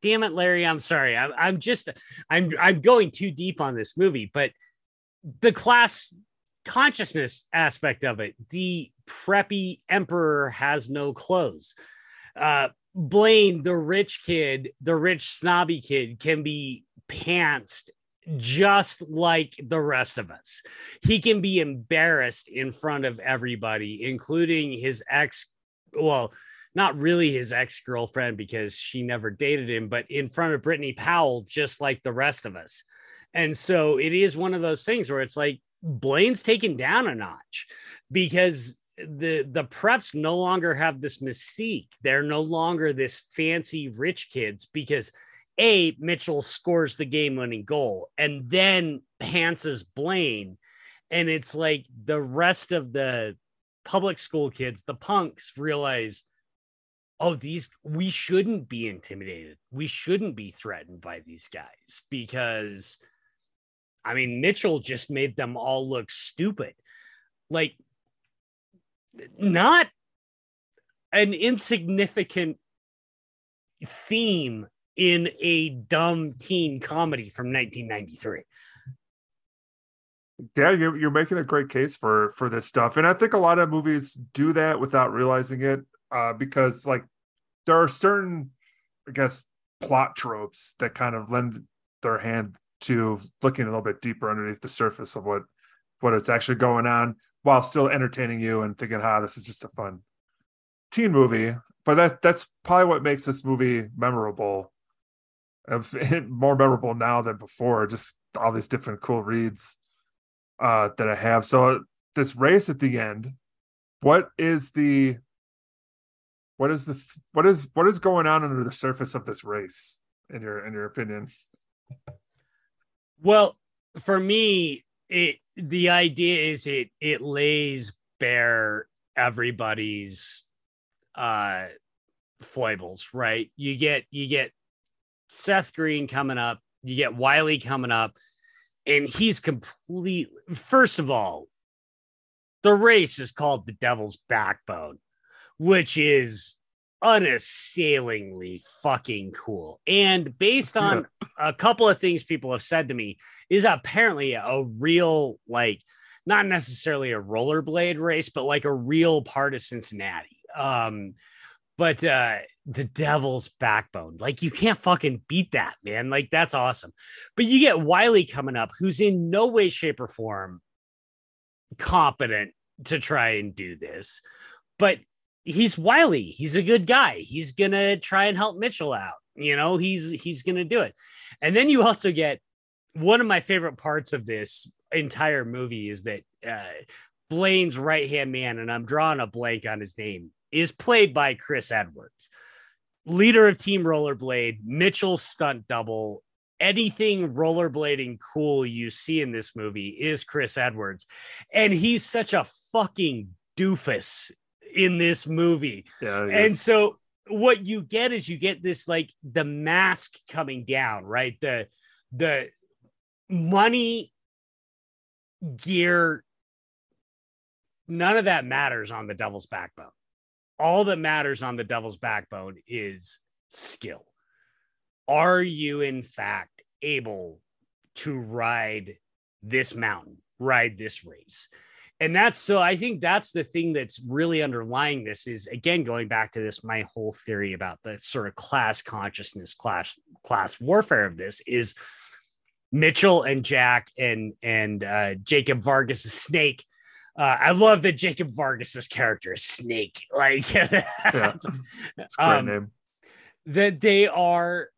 Damn it, Larry. I'm sorry. I'm, I'm just I'm I'm going too deep on this movie, but the class consciousness aspect of it, the preppy emperor has no clothes. Uh, Blaine, the rich kid, the rich snobby kid, can be pantsed just like the rest of us. He can be embarrassed in front of everybody, including his ex. Well, not really his ex girlfriend because she never dated him, but in front of Brittney Powell, just like the rest of us. And so it is one of those things where it's like Blaine's taken down a notch because the the preps no longer have this mystique. They're no longer this fancy rich kids because a Mitchell scores the game winning goal and then pantses Blaine. And it's like the rest of the public school kids, the punks, realize, oh, these we shouldn't be intimidated. We shouldn't be threatened by these guys because I mean, Mitchell just made them all look stupid. Like, not an insignificant theme in a dumb teen comedy from 1993. Yeah, you're, you're making a great case for for this stuff, and I think a lot of movies do that without realizing it, uh, because like there are certain, I guess, plot tropes that kind of lend their hand to looking a little bit deeper underneath the surface of what what it's actually going on, while still entertaining you and thinking, "Ah, this is just a fun teen movie." But that that's probably what makes this movie memorable more memorable now than before. Just all these different cool reads uh, that I have. So this race at the end, what is the what is the what is what is going on under the surface of this race in your in your opinion? Well, for me, it the idea is it it lays bare everybody's uh foibles, right? You get you get Seth Green coming up. You get Wiley coming up, and he's complete. First of all, the race is called the Devil's Backbone, which is unassailingly fucking cool. And based on a couple of things people have said to me, is apparently a real, like, not necessarily a rollerblade race, but like a real part of Cincinnati. Um, but uh the devil's backbone. Like you can't fucking beat that man. Like that's awesome. But you get wiley coming up who's in no way shape or form competent to try and do this. But he's wiley he's a good guy he's gonna try and help mitchell out you know he's he's gonna do it and then you also get one of my favorite parts of this entire movie is that uh blaine's right hand man and i'm drawing a blank on his name is played by Chris Edwards, leader of Team Rollerblade, Mitchell stunt double. Anything rollerblading cool you see in this movie is Chris Edwards. And he's such a fucking doofus in this movie. Yeah, and so what you get is you get this like the mask coming down, right? The the money gear none of that matters on the devil's backbone all that matters on the devil's backbone is skill. Are you, in fact, able to ride this mountain, ride this race? And that's so I think that's the thing that's really underlying this is again going back to this my whole theory about the sort of class consciousness class class warfare of this is Mitchell and Jack and and uh, Jacob Vargas Snake uh, I love that Jacob Vargas's character is Snake. Like, yeah, that's a great um, name. That they are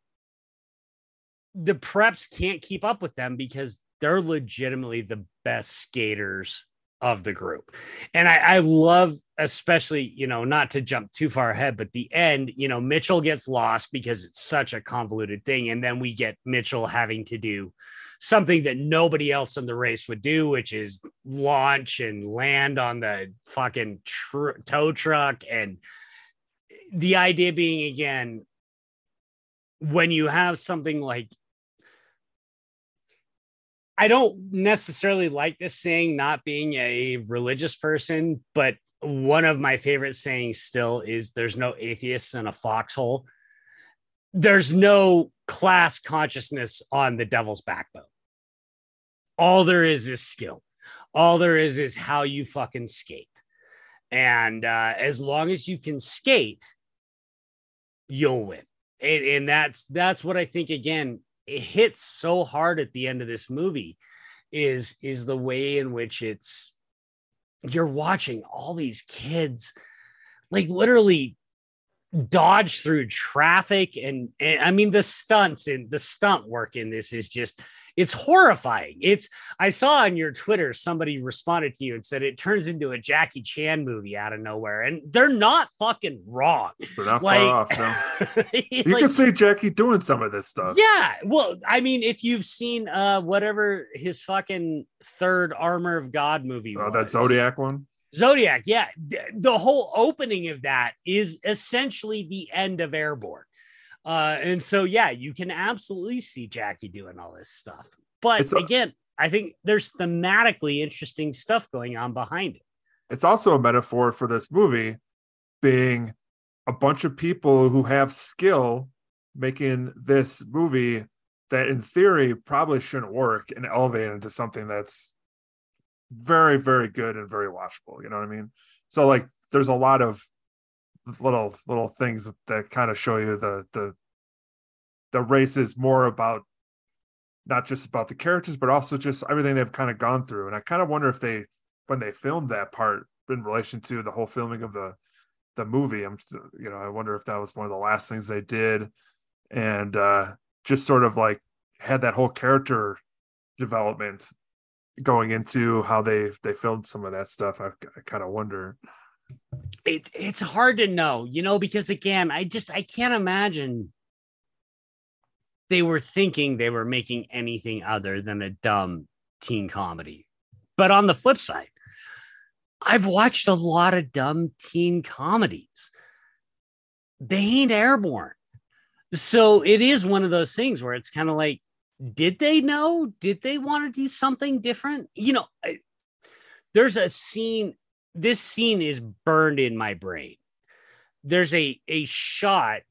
the preps can't keep up with them because they're legitimately the best skaters of the group. And I, I love, especially, you know, not to jump too far ahead, but the end, you know, Mitchell gets lost because it's such a convoluted thing. And then we get Mitchell having to do something that nobody else in the race would do, which is launch and land on the fucking tr- tow truck. And the idea being, again, when you have something like, I don't necessarily like this saying, not being a religious person, but one of my favorite sayings still is there's no atheists in a foxhole. There's no class consciousness on the devil's backbone. All there is is skill. All there is is how you fucking skate. And uh, as long as you can skate, you'll win. And, and that's that's what I think again, it hits so hard at the end of this movie is is the way in which it's you're watching all these kids like literally dodge through traffic and, and I mean the stunts and the stunt work in this is just it's horrifying. It's I saw on your Twitter somebody responded to you and said it turns into a Jackie Chan movie out of nowhere, and they're not fucking wrong. They're not like, far off. No. you like, can see Jackie doing some of this stuff. Yeah, well, I mean, if you've seen uh whatever his fucking third Armor of God movie, oh, was, that Zodiac one. Zodiac, yeah. The whole opening of that is essentially the end of Airborne. Uh, and so, yeah, you can absolutely see Jackie doing all this stuff. But a, again, I think there's thematically interesting stuff going on behind it. It's also a metaphor for this movie being a bunch of people who have skill making this movie that in theory probably shouldn't work and elevate into something that's very very good and very watchable you know what i mean so like there's a lot of little little things that, kind of show you the the the race is more about not just about the characters but also just everything they've kind of gone through. And i kind of wonder if they when they filmed that part in relation to the whole filming of the the movie i'm you know i wonder if that was one of the last things they did and uh just sort of like had that whole character development going into how they they filmed some of that stuff. I, I kind of wonder it, it's hard to know, you know, because again, I just I can't imagine they were thinking they were making anything other than a dumb teen comedy. But on the flip side, I've watched a lot of dumb teen comedies. They ain't airborne. So it is one of those things where it's kind of like, did they know? Did they want to do something different? You know, there's a scene this scene is burned in my brain. There's a a shot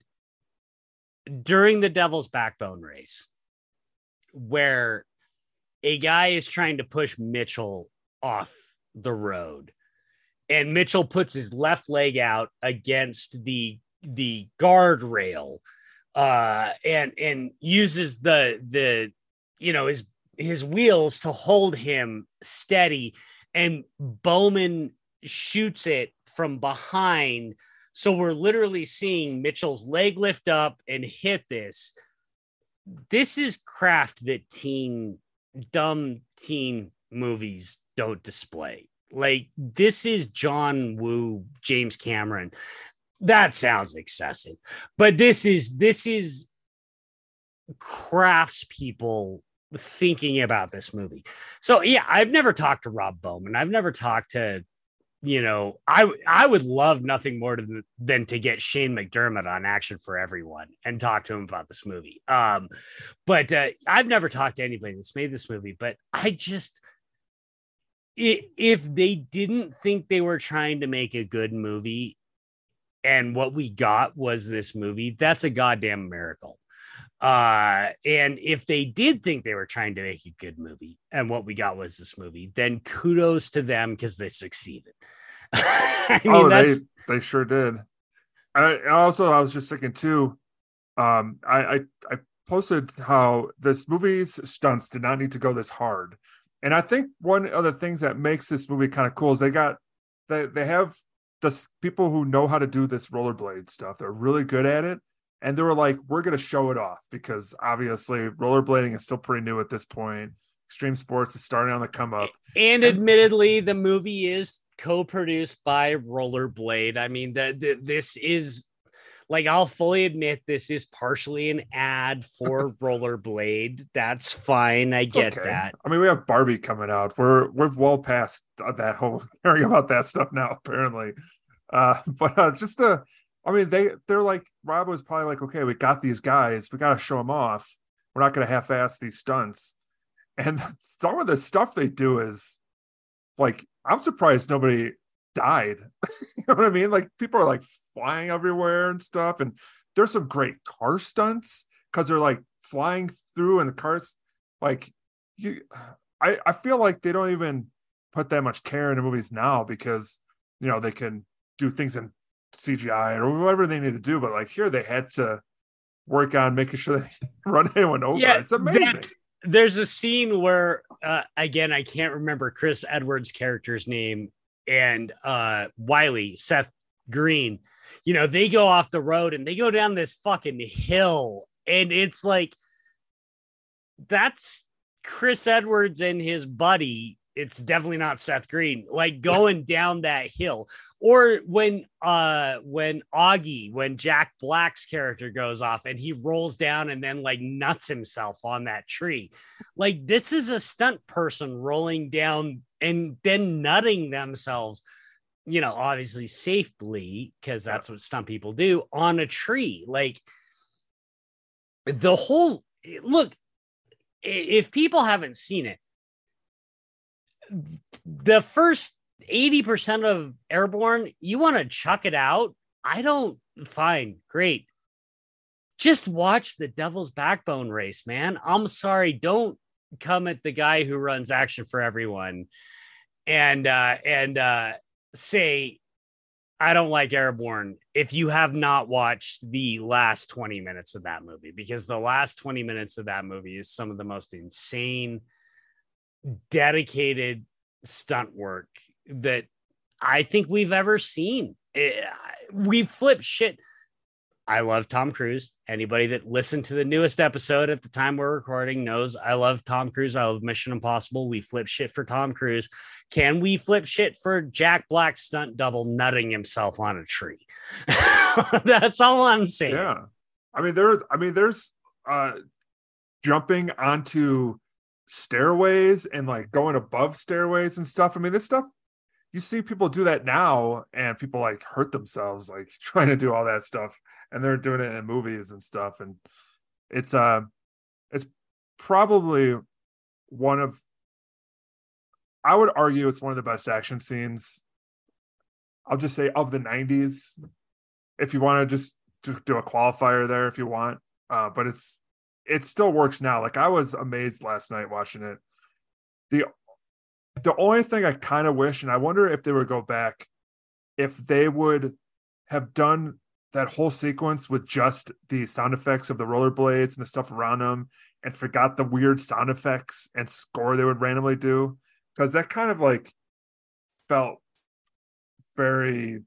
during the Devil's Backbone race where a guy is trying to push Mitchell off the road. And Mitchell puts his left leg out against the the guardrail uh and and uses the the you know his his wheels to hold him steady and Bowman shoots it from behind. So we're literally seeing Mitchell's leg lift up and hit this. This is craft that teen, dumb teen movies don't display. Like, this is John Woo, James Cameron. That sounds excessive, but this is, this is crafts people thinking about this movie. So yeah, I've never talked to Rob Bowman. I've never talked to you know, I I would love nothing more to, than to get Shane McDermott on Action for Everyone and talk to him about this movie. Um, but uh, I've never talked to anybody that's made this movie, but I just if they didn't think they were trying to make a good movie and what we got was this movie, that's a goddamn miracle. Uh, and if they did think they were trying to make a good movie and what we got was this movie, then kudos to them because they succeeded. I mean, oh, they they sure did. I also I was just thinking too. Um, I, I I posted how this movie's stunts did not need to go this hard, and I think one of the things that makes this movie kind of cool is they got they they have the people who know how to do this rollerblade stuff. They're really good at it and they were like, "We're going to show it off because obviously rollerblading is still pretty new at this point. Extreme sports is starting on the come up." And, and admittedly, the movie is co-produced by Rollerblade. I mean, that this is like I'll fully admit this is partially an ad for Rollerblade. That's fine. I it's get okay. that. I mean, we have Barbie coming out. We're we're well past that whole caring about that stuff now, apparently. Uh, but uh, just to I mean, they they're like Rob was probably like, okay, we got these guys, we got to show them off. We're not going to half-ass these stunts. And some of the stuff they do is like, I'm surprised nobody died. you know what I mean? Like people are like flying everywhere and stuff. And there's some great car stunts because they're like flying through and the cars like you I, I feel like they don't even put that much care into movies now because you know they can do things in CGI or whatever they need to do. But like here, they had to work on making sure they run anyone over. Yeah, it's amazing. that- there's a scene where uh, again i can't remember chris edwards character's name and uh wiley seth green you know they go off the road and they go down this fucking hill and it's like that's chris edwards and his buddy it's definitely not seth green like going down that hill. Or when uh when augie when jack black's character goes off and he rolls down and then like nuts himself on that tree. Like this is a stunt person rolling down and then nutting themselves you know obviously safely because that's what stunt people do on a tree. Like the whole look if people haven't seen it the first 80% of airborne you want to chuck it out? I don't fine great. Just watch the devil's backbone race man. I'm sorry don't come at the guy who runs action for everyone and uh and uh say i don't like airborne if you have not watched the last 20 minutes of that movie because the last 20 minutes of that movie is some of the most insane dedicated stunt work that I think we've ever seen. Eh, we flip shit. I love Tom Cruise. Anybody that listened to the newest episode at the time we're recording knows I love Tom Cruise. I love Mission Impossible. We flip shit for Tom Cruise. Can we flip shit for Jack Black stunt double nutting himself on a tree? That's all I'm saying. Yeah. I mean, there, I mean, there's uh jumping onto stairways and like going above stairways and stuff. I mean, this stuff you see people do that now and people like hurt themselves like trying to do all that stuff. And they're doing it in movies and stuff. And it's uh it's probably one of I would argue it's one of the best action scenes I'll just say of the 90s if you want to just to do a qualifier there if you want. Uh but it's it still works now like I was amazed last night watching it the the only thing I kind of wish, and I wonder if they would go back, if they would have done that whole sequence with just the sound effects of the rollerblades and the stuff around them and forgot the weird sound effects and score they would randomly do. Because that kind of like felt very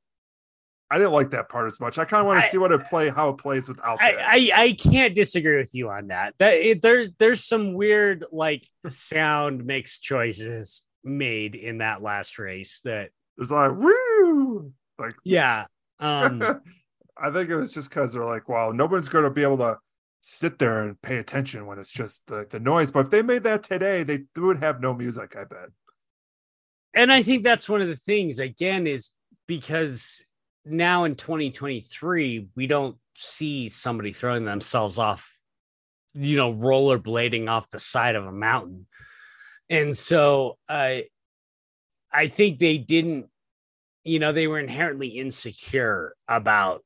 I didn't like that part as much. I kind of want to see what it play, how it plays without that. I, I I can't disagree with you on that. That it, there there's some weird like sound mix choices made in that last race that It was like woo, like yeah um I think it was just because they're like, wow, nobody's going to be able to sit there and pay attention when it's just the, the noise. But if they made that today, they would have no music, I bet. and I think that's one of the things again is because now in 2023 we don't see somebody throwing themselves off you know rollerblading off the side of a mountain. And so I I think they didn't you know they were inherently insecure about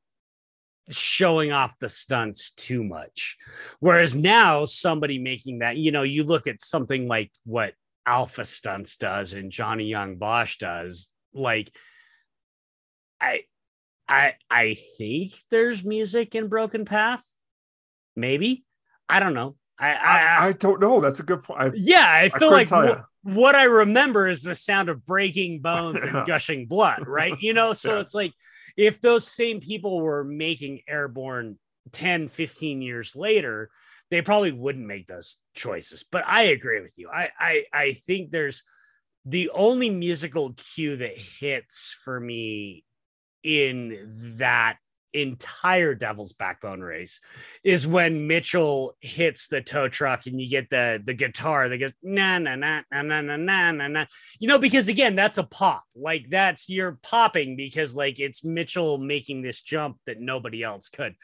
showing off the stunts too much. Whereas now somebody making that you know you look at something like what alpha stunts does and johnny yong bosch does like i i i think there's music in broken path. Maybe. I don't know. I i, I, I don't know. That's a good point. I, yeah i feel like what i remember is the sound of breaking bones and gushing blood right? You know so Yeah. it's like if those same people were making airborne 10 15 years later they probably wouldn't make those choices. But i agree with you. I i, I think there's the only musical cue that hits for me in that entire devil's backbone race is when mitchell hits the tow truck and you get the the guitar that goes na na na na na na na na you know because again that's a pop. Like that's you're popping because like it's mitchell making this jump that nobody else could.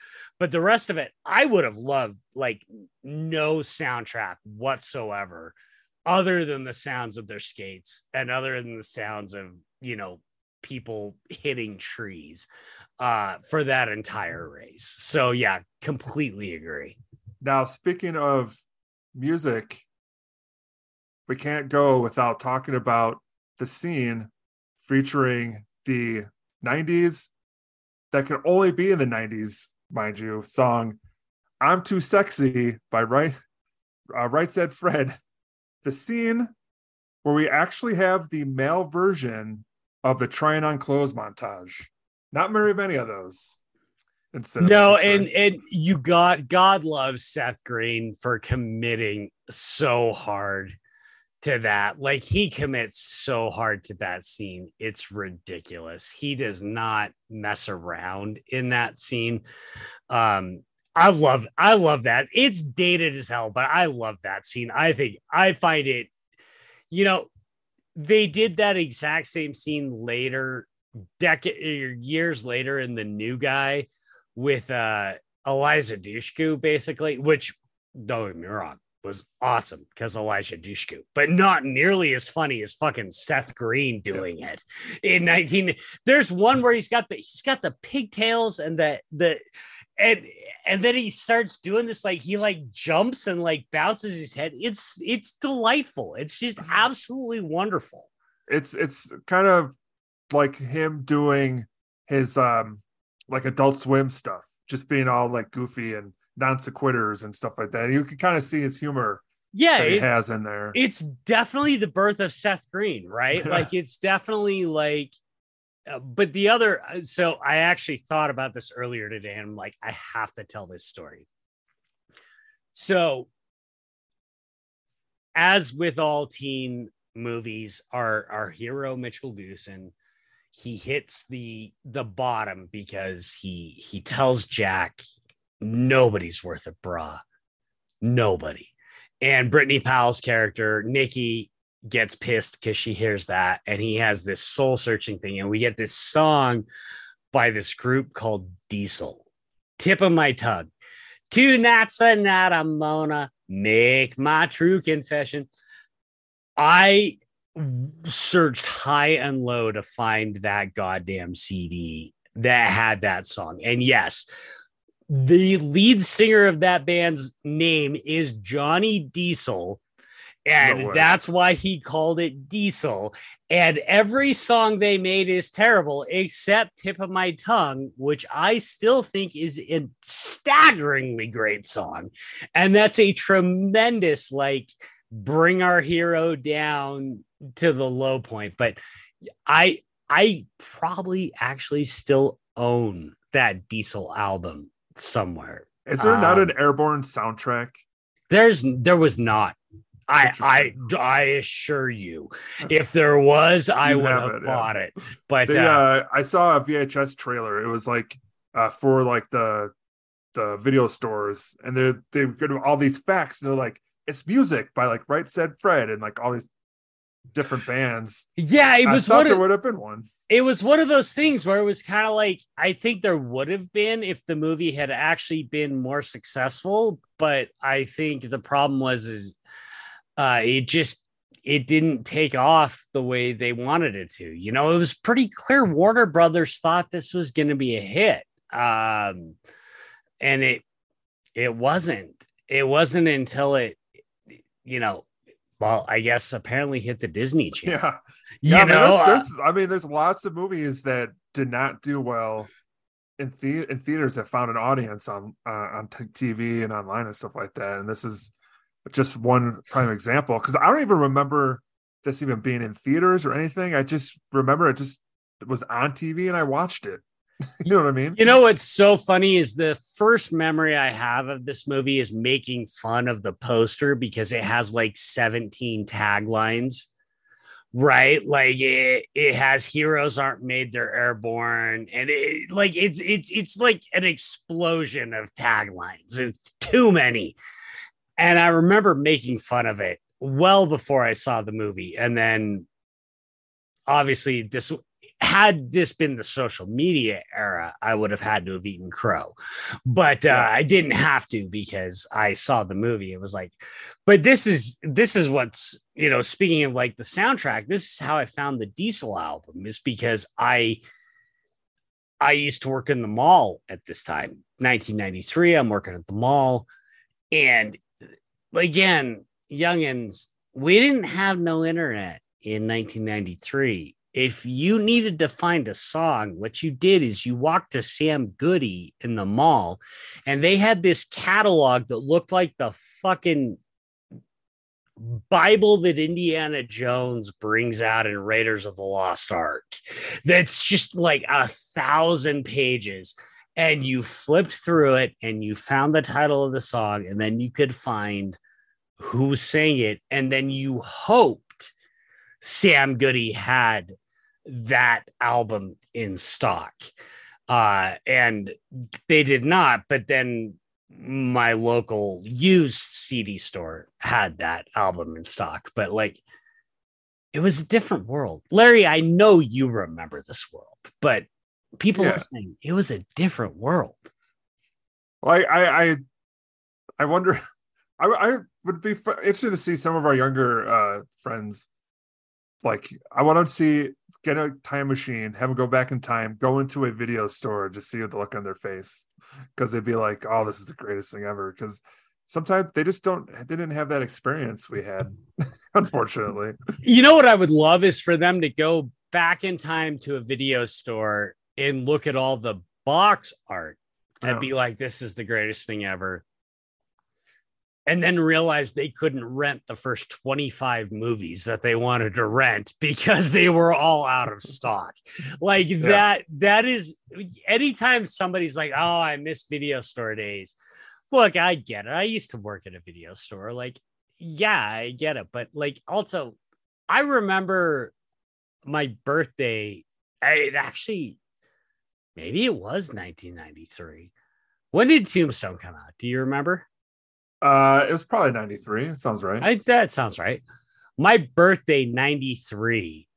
But the rest of it i would have loved like no soundtrack whatsoever other than the sounds of their skates and other than the sounds of you know people hitting trees uh for that entire race so yeah completely agree now, speaking of music, we can't go without talking about the scene featuring the 90s that could only be in the 90s, mind you, song I'm Too Sexy by Right uh, Right Said Fred. The scene where we actually have the male version of the trying on clothes montage. Not very many of those. Instead no, and and you got God loves Seth Green for committing so hard to that. Like he commits so hard to that scene. It's ridiculous. He does not mess around in that scene. Um I love I love that. It's dated as hell, but I love that scene. I think I find it you know they did that exact same scene later decade years later in the new guy with uh Eliza Dushku basically, which don't get me wrong, was awesome because Eliza Dushku, but not nearly as funny as fucking Seth Green doing yeah. it in 19. There's one where he's got the he's got the pigtails and the the and and then he starts doing this like he like jumps and like bounces his head. It's it's delightful. It's just mm-hmm. absolutely wonderful. It's it's kind of like him doing his um like adult swim stuff, just being all like goofy and non sequiturs and stuff like that. You can kind of see his humor. Yeah, he has in there. It's definitely the birth of Seth Green, right? like it's definitely like. Uh, but the other, uh, so I actually thought about this earlier today, and I'm like, I have to tell this story. So, as with all teen movies, our our hero Mitchell Goosen he hits the the bottom because he he tells Jack nobody's worth a bra. Nobody. And Brittney Powell's character, Nikki, gets pissed because she hears that. And he has this soul searching thing. And we get this song by this group called Diesel. Tip of my tongue. Two nat a Mona, make my true confession. I searched high and low to find that goddamn CD that had that song. And yes, the lead singer of that band's name is Johnny Diesel. And no that's why he called it Diesel. And every song they made is terrible except Tip of My Tongue, which I still think is a staggeringly great song. And that's a tremendous, like, bring our hero down to the low point. But I, I probably actually still own that Diesel album somewhere. Is there um, not an airborne soundtrack? There's there was not. I I I assure you, if there was, I would have, have it, bought yeah. it. But they, uh, uh, I saw a VHS trailer. It was like uh, for like the the video stores, and they they give all these facts. And they're like, it's music by like Right Said Fred, and like all these different bands. Yeah, it was. I thought there would have been one. It was one of those things where it was kind of like I think there would have been if the movie had actually been more successful, but I think the problem was is uh, it just it didn't take off the way they wanted it to. You know, it was pretty clear Warner Brothers thought this was going to be a hit, um, and it it wasn't. It wasn't until it, you know, well, I guess apparently hit the Disney Channel. Yeah, you yeah. Know, I mean, there's, there's, I mean, there's lots of movies that did not do well in the in theaters that found an audience on uh, on t- TV and online and stuff like that. And this is just one prime example because I don't even remember this even being in theaters or anything. I just remember it just was on TV and I watched it. you know what I mean? You know what's so funny is the first memory I have of this movie is making fun of the poster because it has like 17 taglines, right? Like it, it has heroes aren't made, they're airborne. And it like it's it's it's like an explosion of taglines. It's too many. And I remember making fun of it well before I saw the movie. And then obviously this had this been the social media era, I would have had to have eaten crow, but uh. I didn't have to because I saw the movie. It was like, but this is this is what's you know. Speaking of like the soundtrack, this is how I found the Diesel album is because I I used to work in the mall at this time, 1993. I'm working at the mall, and again, youngins, we didn't have no internet in 1993 if you needed to find a song, what you did is you walked to Sam Goody in the mall, and they had this catalog that looked like the fucking Bible that Indiana Jones brings out in Raiders of the Lost Ark. That's just like a thousand pages. And you flipped through it and you found the title of the song, and then you could find who sang it. And then you hoped Sam Goody had that album in stock. Uh, and they did not, but then my local used CD store had that album in stock, but like it was a different world. Larry, I know you remember this world, but people Yeah. listening, it was a different world. Well, I, I, I, I wonder. I, I would be interested to see some of our younger uh, friends. Like, I want to see get a time machine, have them go back in time, go into a video store, just see the look on their face, because they'd be like, "Oh, this is the greatest thing ever." Because sometimes they just don't, they didn't have that experience we had, unfortunately. You know what I would love is for them to go back in time to a video store and look at all the box art and Yeah. be like, this is the greatest thing ever. And then realize they couldn't rent the first 25 movies that they wanted to rent because they were all out of stock. Like that, that is anytime somebody's like, oh, I miss video store days. Look, I get it. I used to work at a video store. Like, yeah, I get it. But like also, I remember my birthday. I, it actually, maybe it was 1993. When did Tombstone come out? Do you remember? Uh, it was probably ninety three. It sounds right. I, that sounds right. My birthday, 93,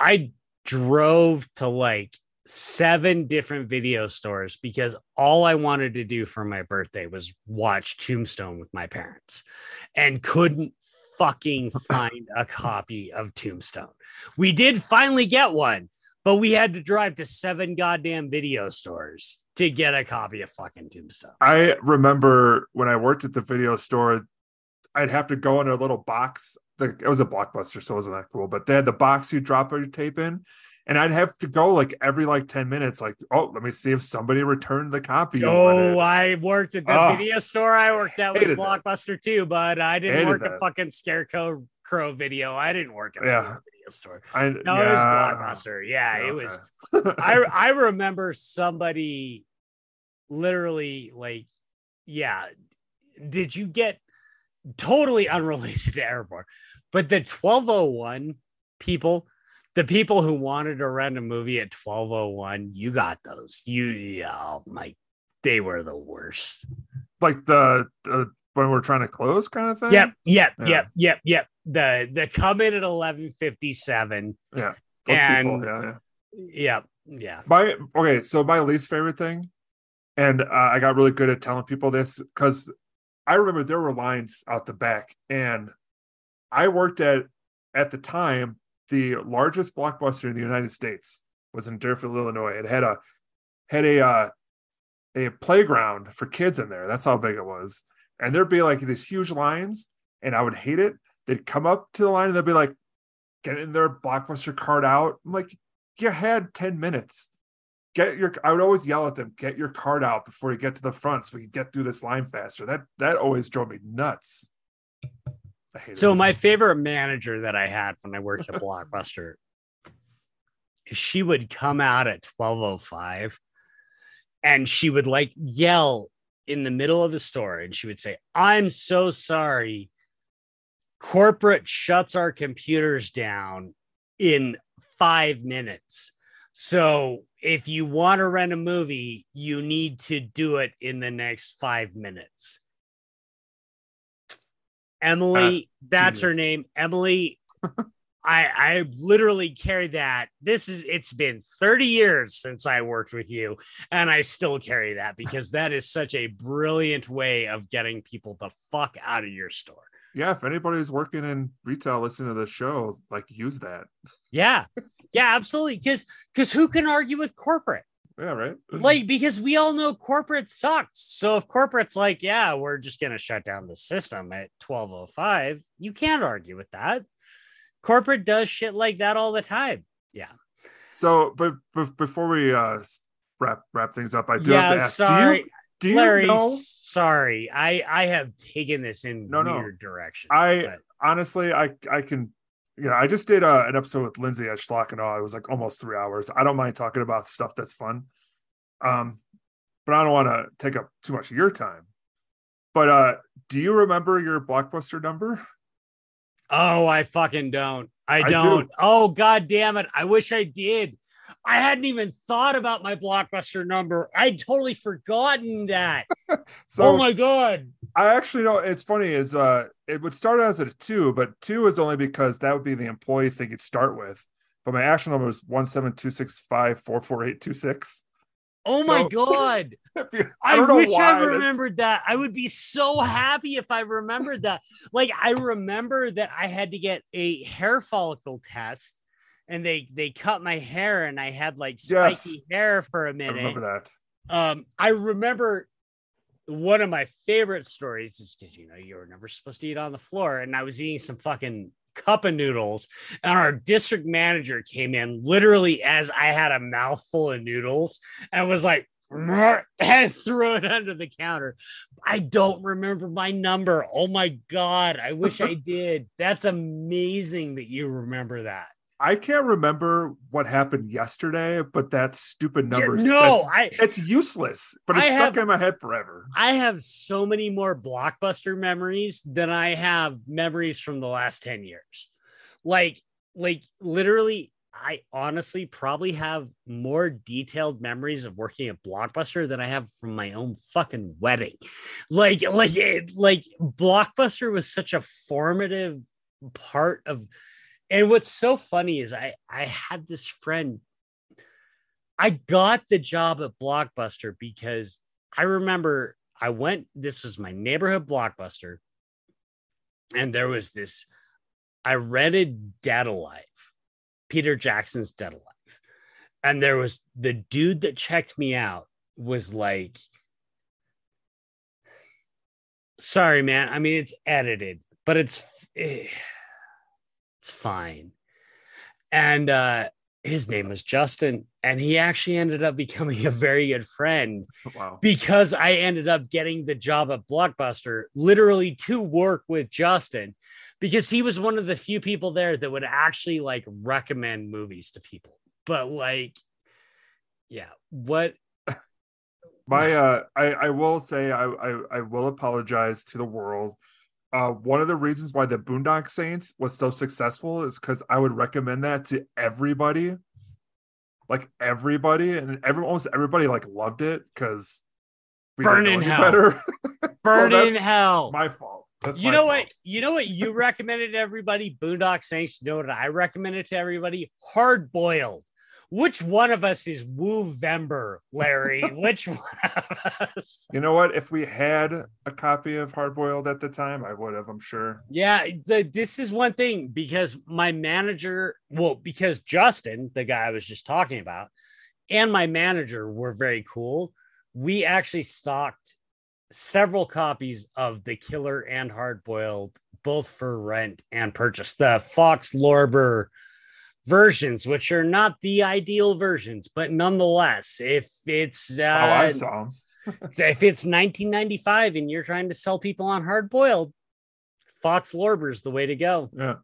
I drove to like seven different video stores because all I wanted to do for my birthday was watch Tombstone with my parents and couldn't fucking find a copy of Tombstone. We did finally get one, but we had to drive to seven goddamn video stores to get a copy of fucking Tombstone. I remember when I worked at the video store, I'd have to go in a little box. The, it was a blockbuster, so it wasn't that cool. But they had the box you drop your tape in, and I'd have to go like every like ten minutes. Like, oh, let me see if somebody returned the copy. Oh, I worked at the Oh, video store I worked at that. Blockbuster too, but I didn't Hated work at that. fucking Scarecrow Crow Video. I didn't work at Yeah. Store. I, No, it was Blockbuster. Yeah, Yeah, it was. I I remember somebody literally like, yeah. Did you get totally unrelated to Airborne, but the 1201 people, the people who wanted to rent a movie at 1201, you got those. You, yeah, oh my, they were the worst. like the, the when we're trying to close kind of thing. Yep, yep, Yeah. yep, yep, yep. The the come in at 1157. yeah. Those And- people, yeah, yeah. Yep, yeah. my okay so my least favorite thing and uh, i got really good at telling people this because i remember there were lines out the back and i worked at at the time the largest blockbuster in the united states was in deerfield illinois it had a had a uh, a playground for kids in there that's how big it was and there'd be like these huge lines and i would hate it they'd come up to the line and they'd be like getting their blockbuster card out i'm like you had 10 minutes. Get your I would always yell at them, get your card out before you get to the front so we can get through this line faster. That that always drove me nuts. So it. my favorite manager that I had when I worked at Blockbuster, she would come out at 1205 and she would like yell in the middle of the store and she would say, I'm so sorry. Corporate shuts our computers down in five minutes. So if you want to rent a movie, you need to do it in the next five minutes. Emily, that's her name. Emily. I I literally carry that. This is it's been 30 years since I worked with you, and I still carry that because that is such a brilliant way of getting people the fuck out of your store. yeah, if anybody's working in retail listening to the show, like use that. Yeah. Yeah, absolutely. Because because who can argue with corporate? Yeah, right. Like, because we all know corporate sucks. So if corporate's like, yeah, we're just gonna shut down the system at 1205, you can't argue with that. Corporate does shit like that all the time. Yeah. So, but, but before we uh wrap wrap things up, I do yeah, have to ask: sorry. Do you do you Larry, know? sorry. I I have taken this in No, no. weird directions. I but- honestly, I I can. You know, I just did uh, an episode with Lindsay at Schlock and all. It was like almost three hours. I don't mind talking about stuff that's fun, um, but I don't want to take up too much of your time. But uh, do you remember your blockbuster number? Oh, I fucking don't. I I do. don't. Oh, god damn it. I wish I did. I hadn't even thought about my blockbuster number. I'd totally forgotten that. So oh my god. I actually know it's funny is uh it would start as a two, but two is only because that would be the employee thing you'd start with. But my actual number is one seven two six five four four eight two six. Oh my god. I I, wish I remembered that. I would be so happy if I remembered that. Like I remember that I had to get a hair follicle test and they they cut my hair and I had like spiky Yes. hair for a minute. I remember that. um i remember one of my favorite stories is because you know you were never supposed to eat on the floor and i was eating some fucking cup of noodles. And our district manager came in literally as i had a mouthful of noodles and was like and threw it under the counter. I don't remember my number. Oh my god. I wish i did. That's amazing that you remember that I can't remember what happened yesterday, but that stupid Yeah, number. no i it's useless, but it's I stuck have- in my head forever. I have so many more blockbuster memories than I have memories from the last 10 years. Like, like literally, I honestly probably have more detailed memories of working at Blockbuster than I have from my own fucking wedding. Like, like, it, like Blockbuster was such a formative part of. And what's so funny is I I had this friend. I got the job at Blockbuster because I remember I went, this was my neighborhood blockbuster, and there was this. I rented Dead Alive, Peter Jackson's Dead Alive. And there was the dude that checked me out was like, sorry, man. I mean, it's edited, but it's eh, it's fine. And uh his name was Justin, and he actually ended up becoming a very good friend Wow. because I ended up getting the job at Blockbuster literally to work with Justin because he was one of the few people there that would actually like recommend movies to people. But like, yeah, what? My uh I, I will say I, I I will apologize to the world. Uh one of the reasons why the Boondock Saints was so successful is because I would recommend that to everybody. Like everybody, and every almost everybody like loved it because Burn in hell. better. Burn that's- in hell. It's my fault. That's you my know fault. what? You know what you recommended to everybody? Boondock Saints. You know what I recommended to everybody? Hard boiled. Which one of us is Woo Vember, Larry? Which one of us? You know what? If we had a copy of Hardboiled at the time, I would have, I'm sure. Yeah, the, this is one thing because my manager, well, because Justin, the guy I was just talking about, and my manager were very cool. We actually stocked several copies of The Killer and Hardboiled, both for rent and purchase. The Fox Lorber versions, which are not the ideal versions, but nonetheless, if it's uh, oh, I saw if it's 1995 and you're trying to sell people on hard boiled, Fox Lorber's the way to go. Yeah.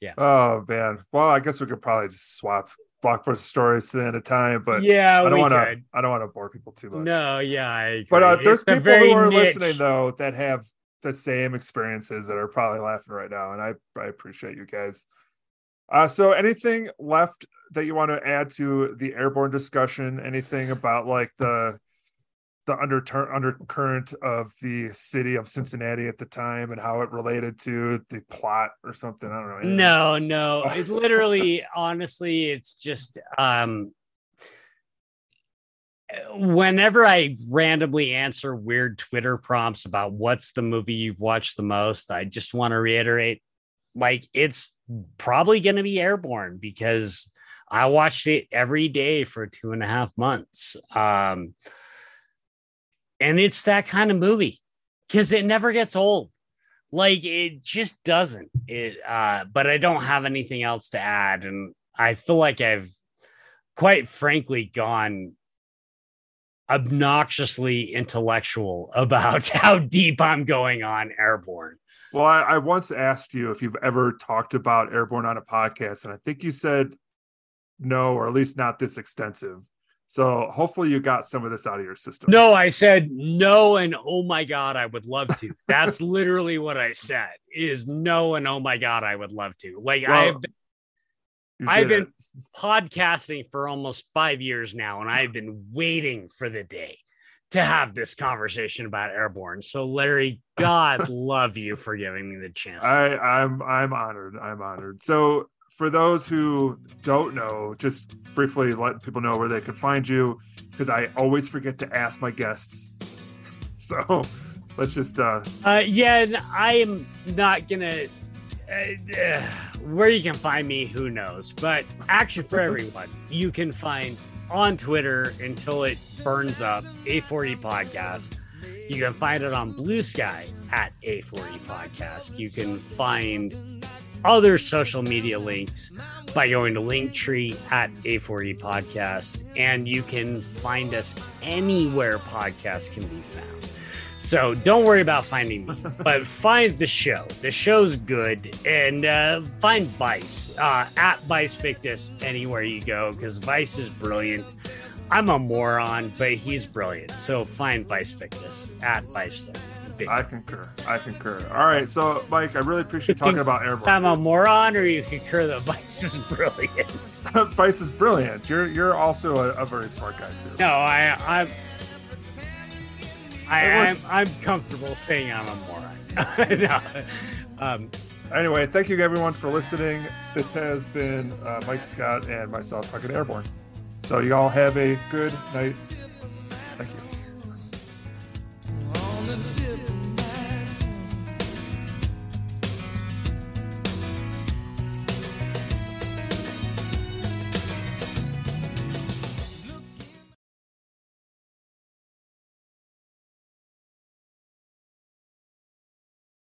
Yeah. Oh man. Well, I guess we could probably just swap blockbuster stories to the end of time, but yeah, I don't want to. I don't want to bore people too much. No, yeah, I agree. But uh, there's It's people who are niche- listening though that have the same experiences that are probably laughing right now, and I I appreciate you guys. Uh, so anything left that you want to add to the airborne discussion? Anything about like the the under undercurrent of the city of Cincinnati at the time and how it related to the plot or something? I don't know. No, no. It's literally, honestly, it's just um whenever I randomly answer weird Twitter prompts about what's the movie you've watched the most, I just want to reiterate like it's probably going to be airborne because I watched it every day for two and a half months. Um, and it's that kind of movie because it never gets old. Like it just doesn't. It uh but I don't have anything else to add and I feel like I've quite frankly gone obnoxiously intellectual about how deep I'm going on airborne. Well, I, I once asked you if you've ever talked about airborne on a podcast, and I think you said no, or at least not this extensive. So hopefully you got some of this out of your system. No, I said no, and oh my god, I would love to. That's literally what I said. Is no, and oh my god, I would love to. Like Well, I've been, I've been podcasting for almost five years now, and I've been waiting for the day to have this conversation about airborne. So, Larry, God love you for giving me the chance. I, I'm I'm honored. I'm honored. So for those who don't know, just briefly let people know where they can find you, because I always forget to ask my guests. So let's just uh Uh, yeah, and I am not gonna. Uh, uh, where you can find me, who knows? But actually, for everyone, you can find on Twitter until it burns up A4E Podcast. You can find it on Blue Sky at A4E Podcast. You can find other social media links by going to Linktree at A4E Podcast, and you can find us anywhere podcasts can be found. So don't worry about finding me, but find the show. The show's good, and uh, find Vice uh, at Vice Victus anywhere you go because Vice is brilliant. I'm a moron, but he's brilliant. So find Vice Victus at Vice Victus. I concur. I concur. All right. So Mike, I really appreciate talking about airborne. I'm a moron, or you concur that Vice is brilliant. Vice is brilliant. You're you're also a, a very smart guy too. No, I, I'm, I, am I'm, comfortable saying I'm a moron. no. um, anyway, thank you everyone for listening. This has been uh, Mike Scott and myself talking airborne. So y'all have a good night. Thank you.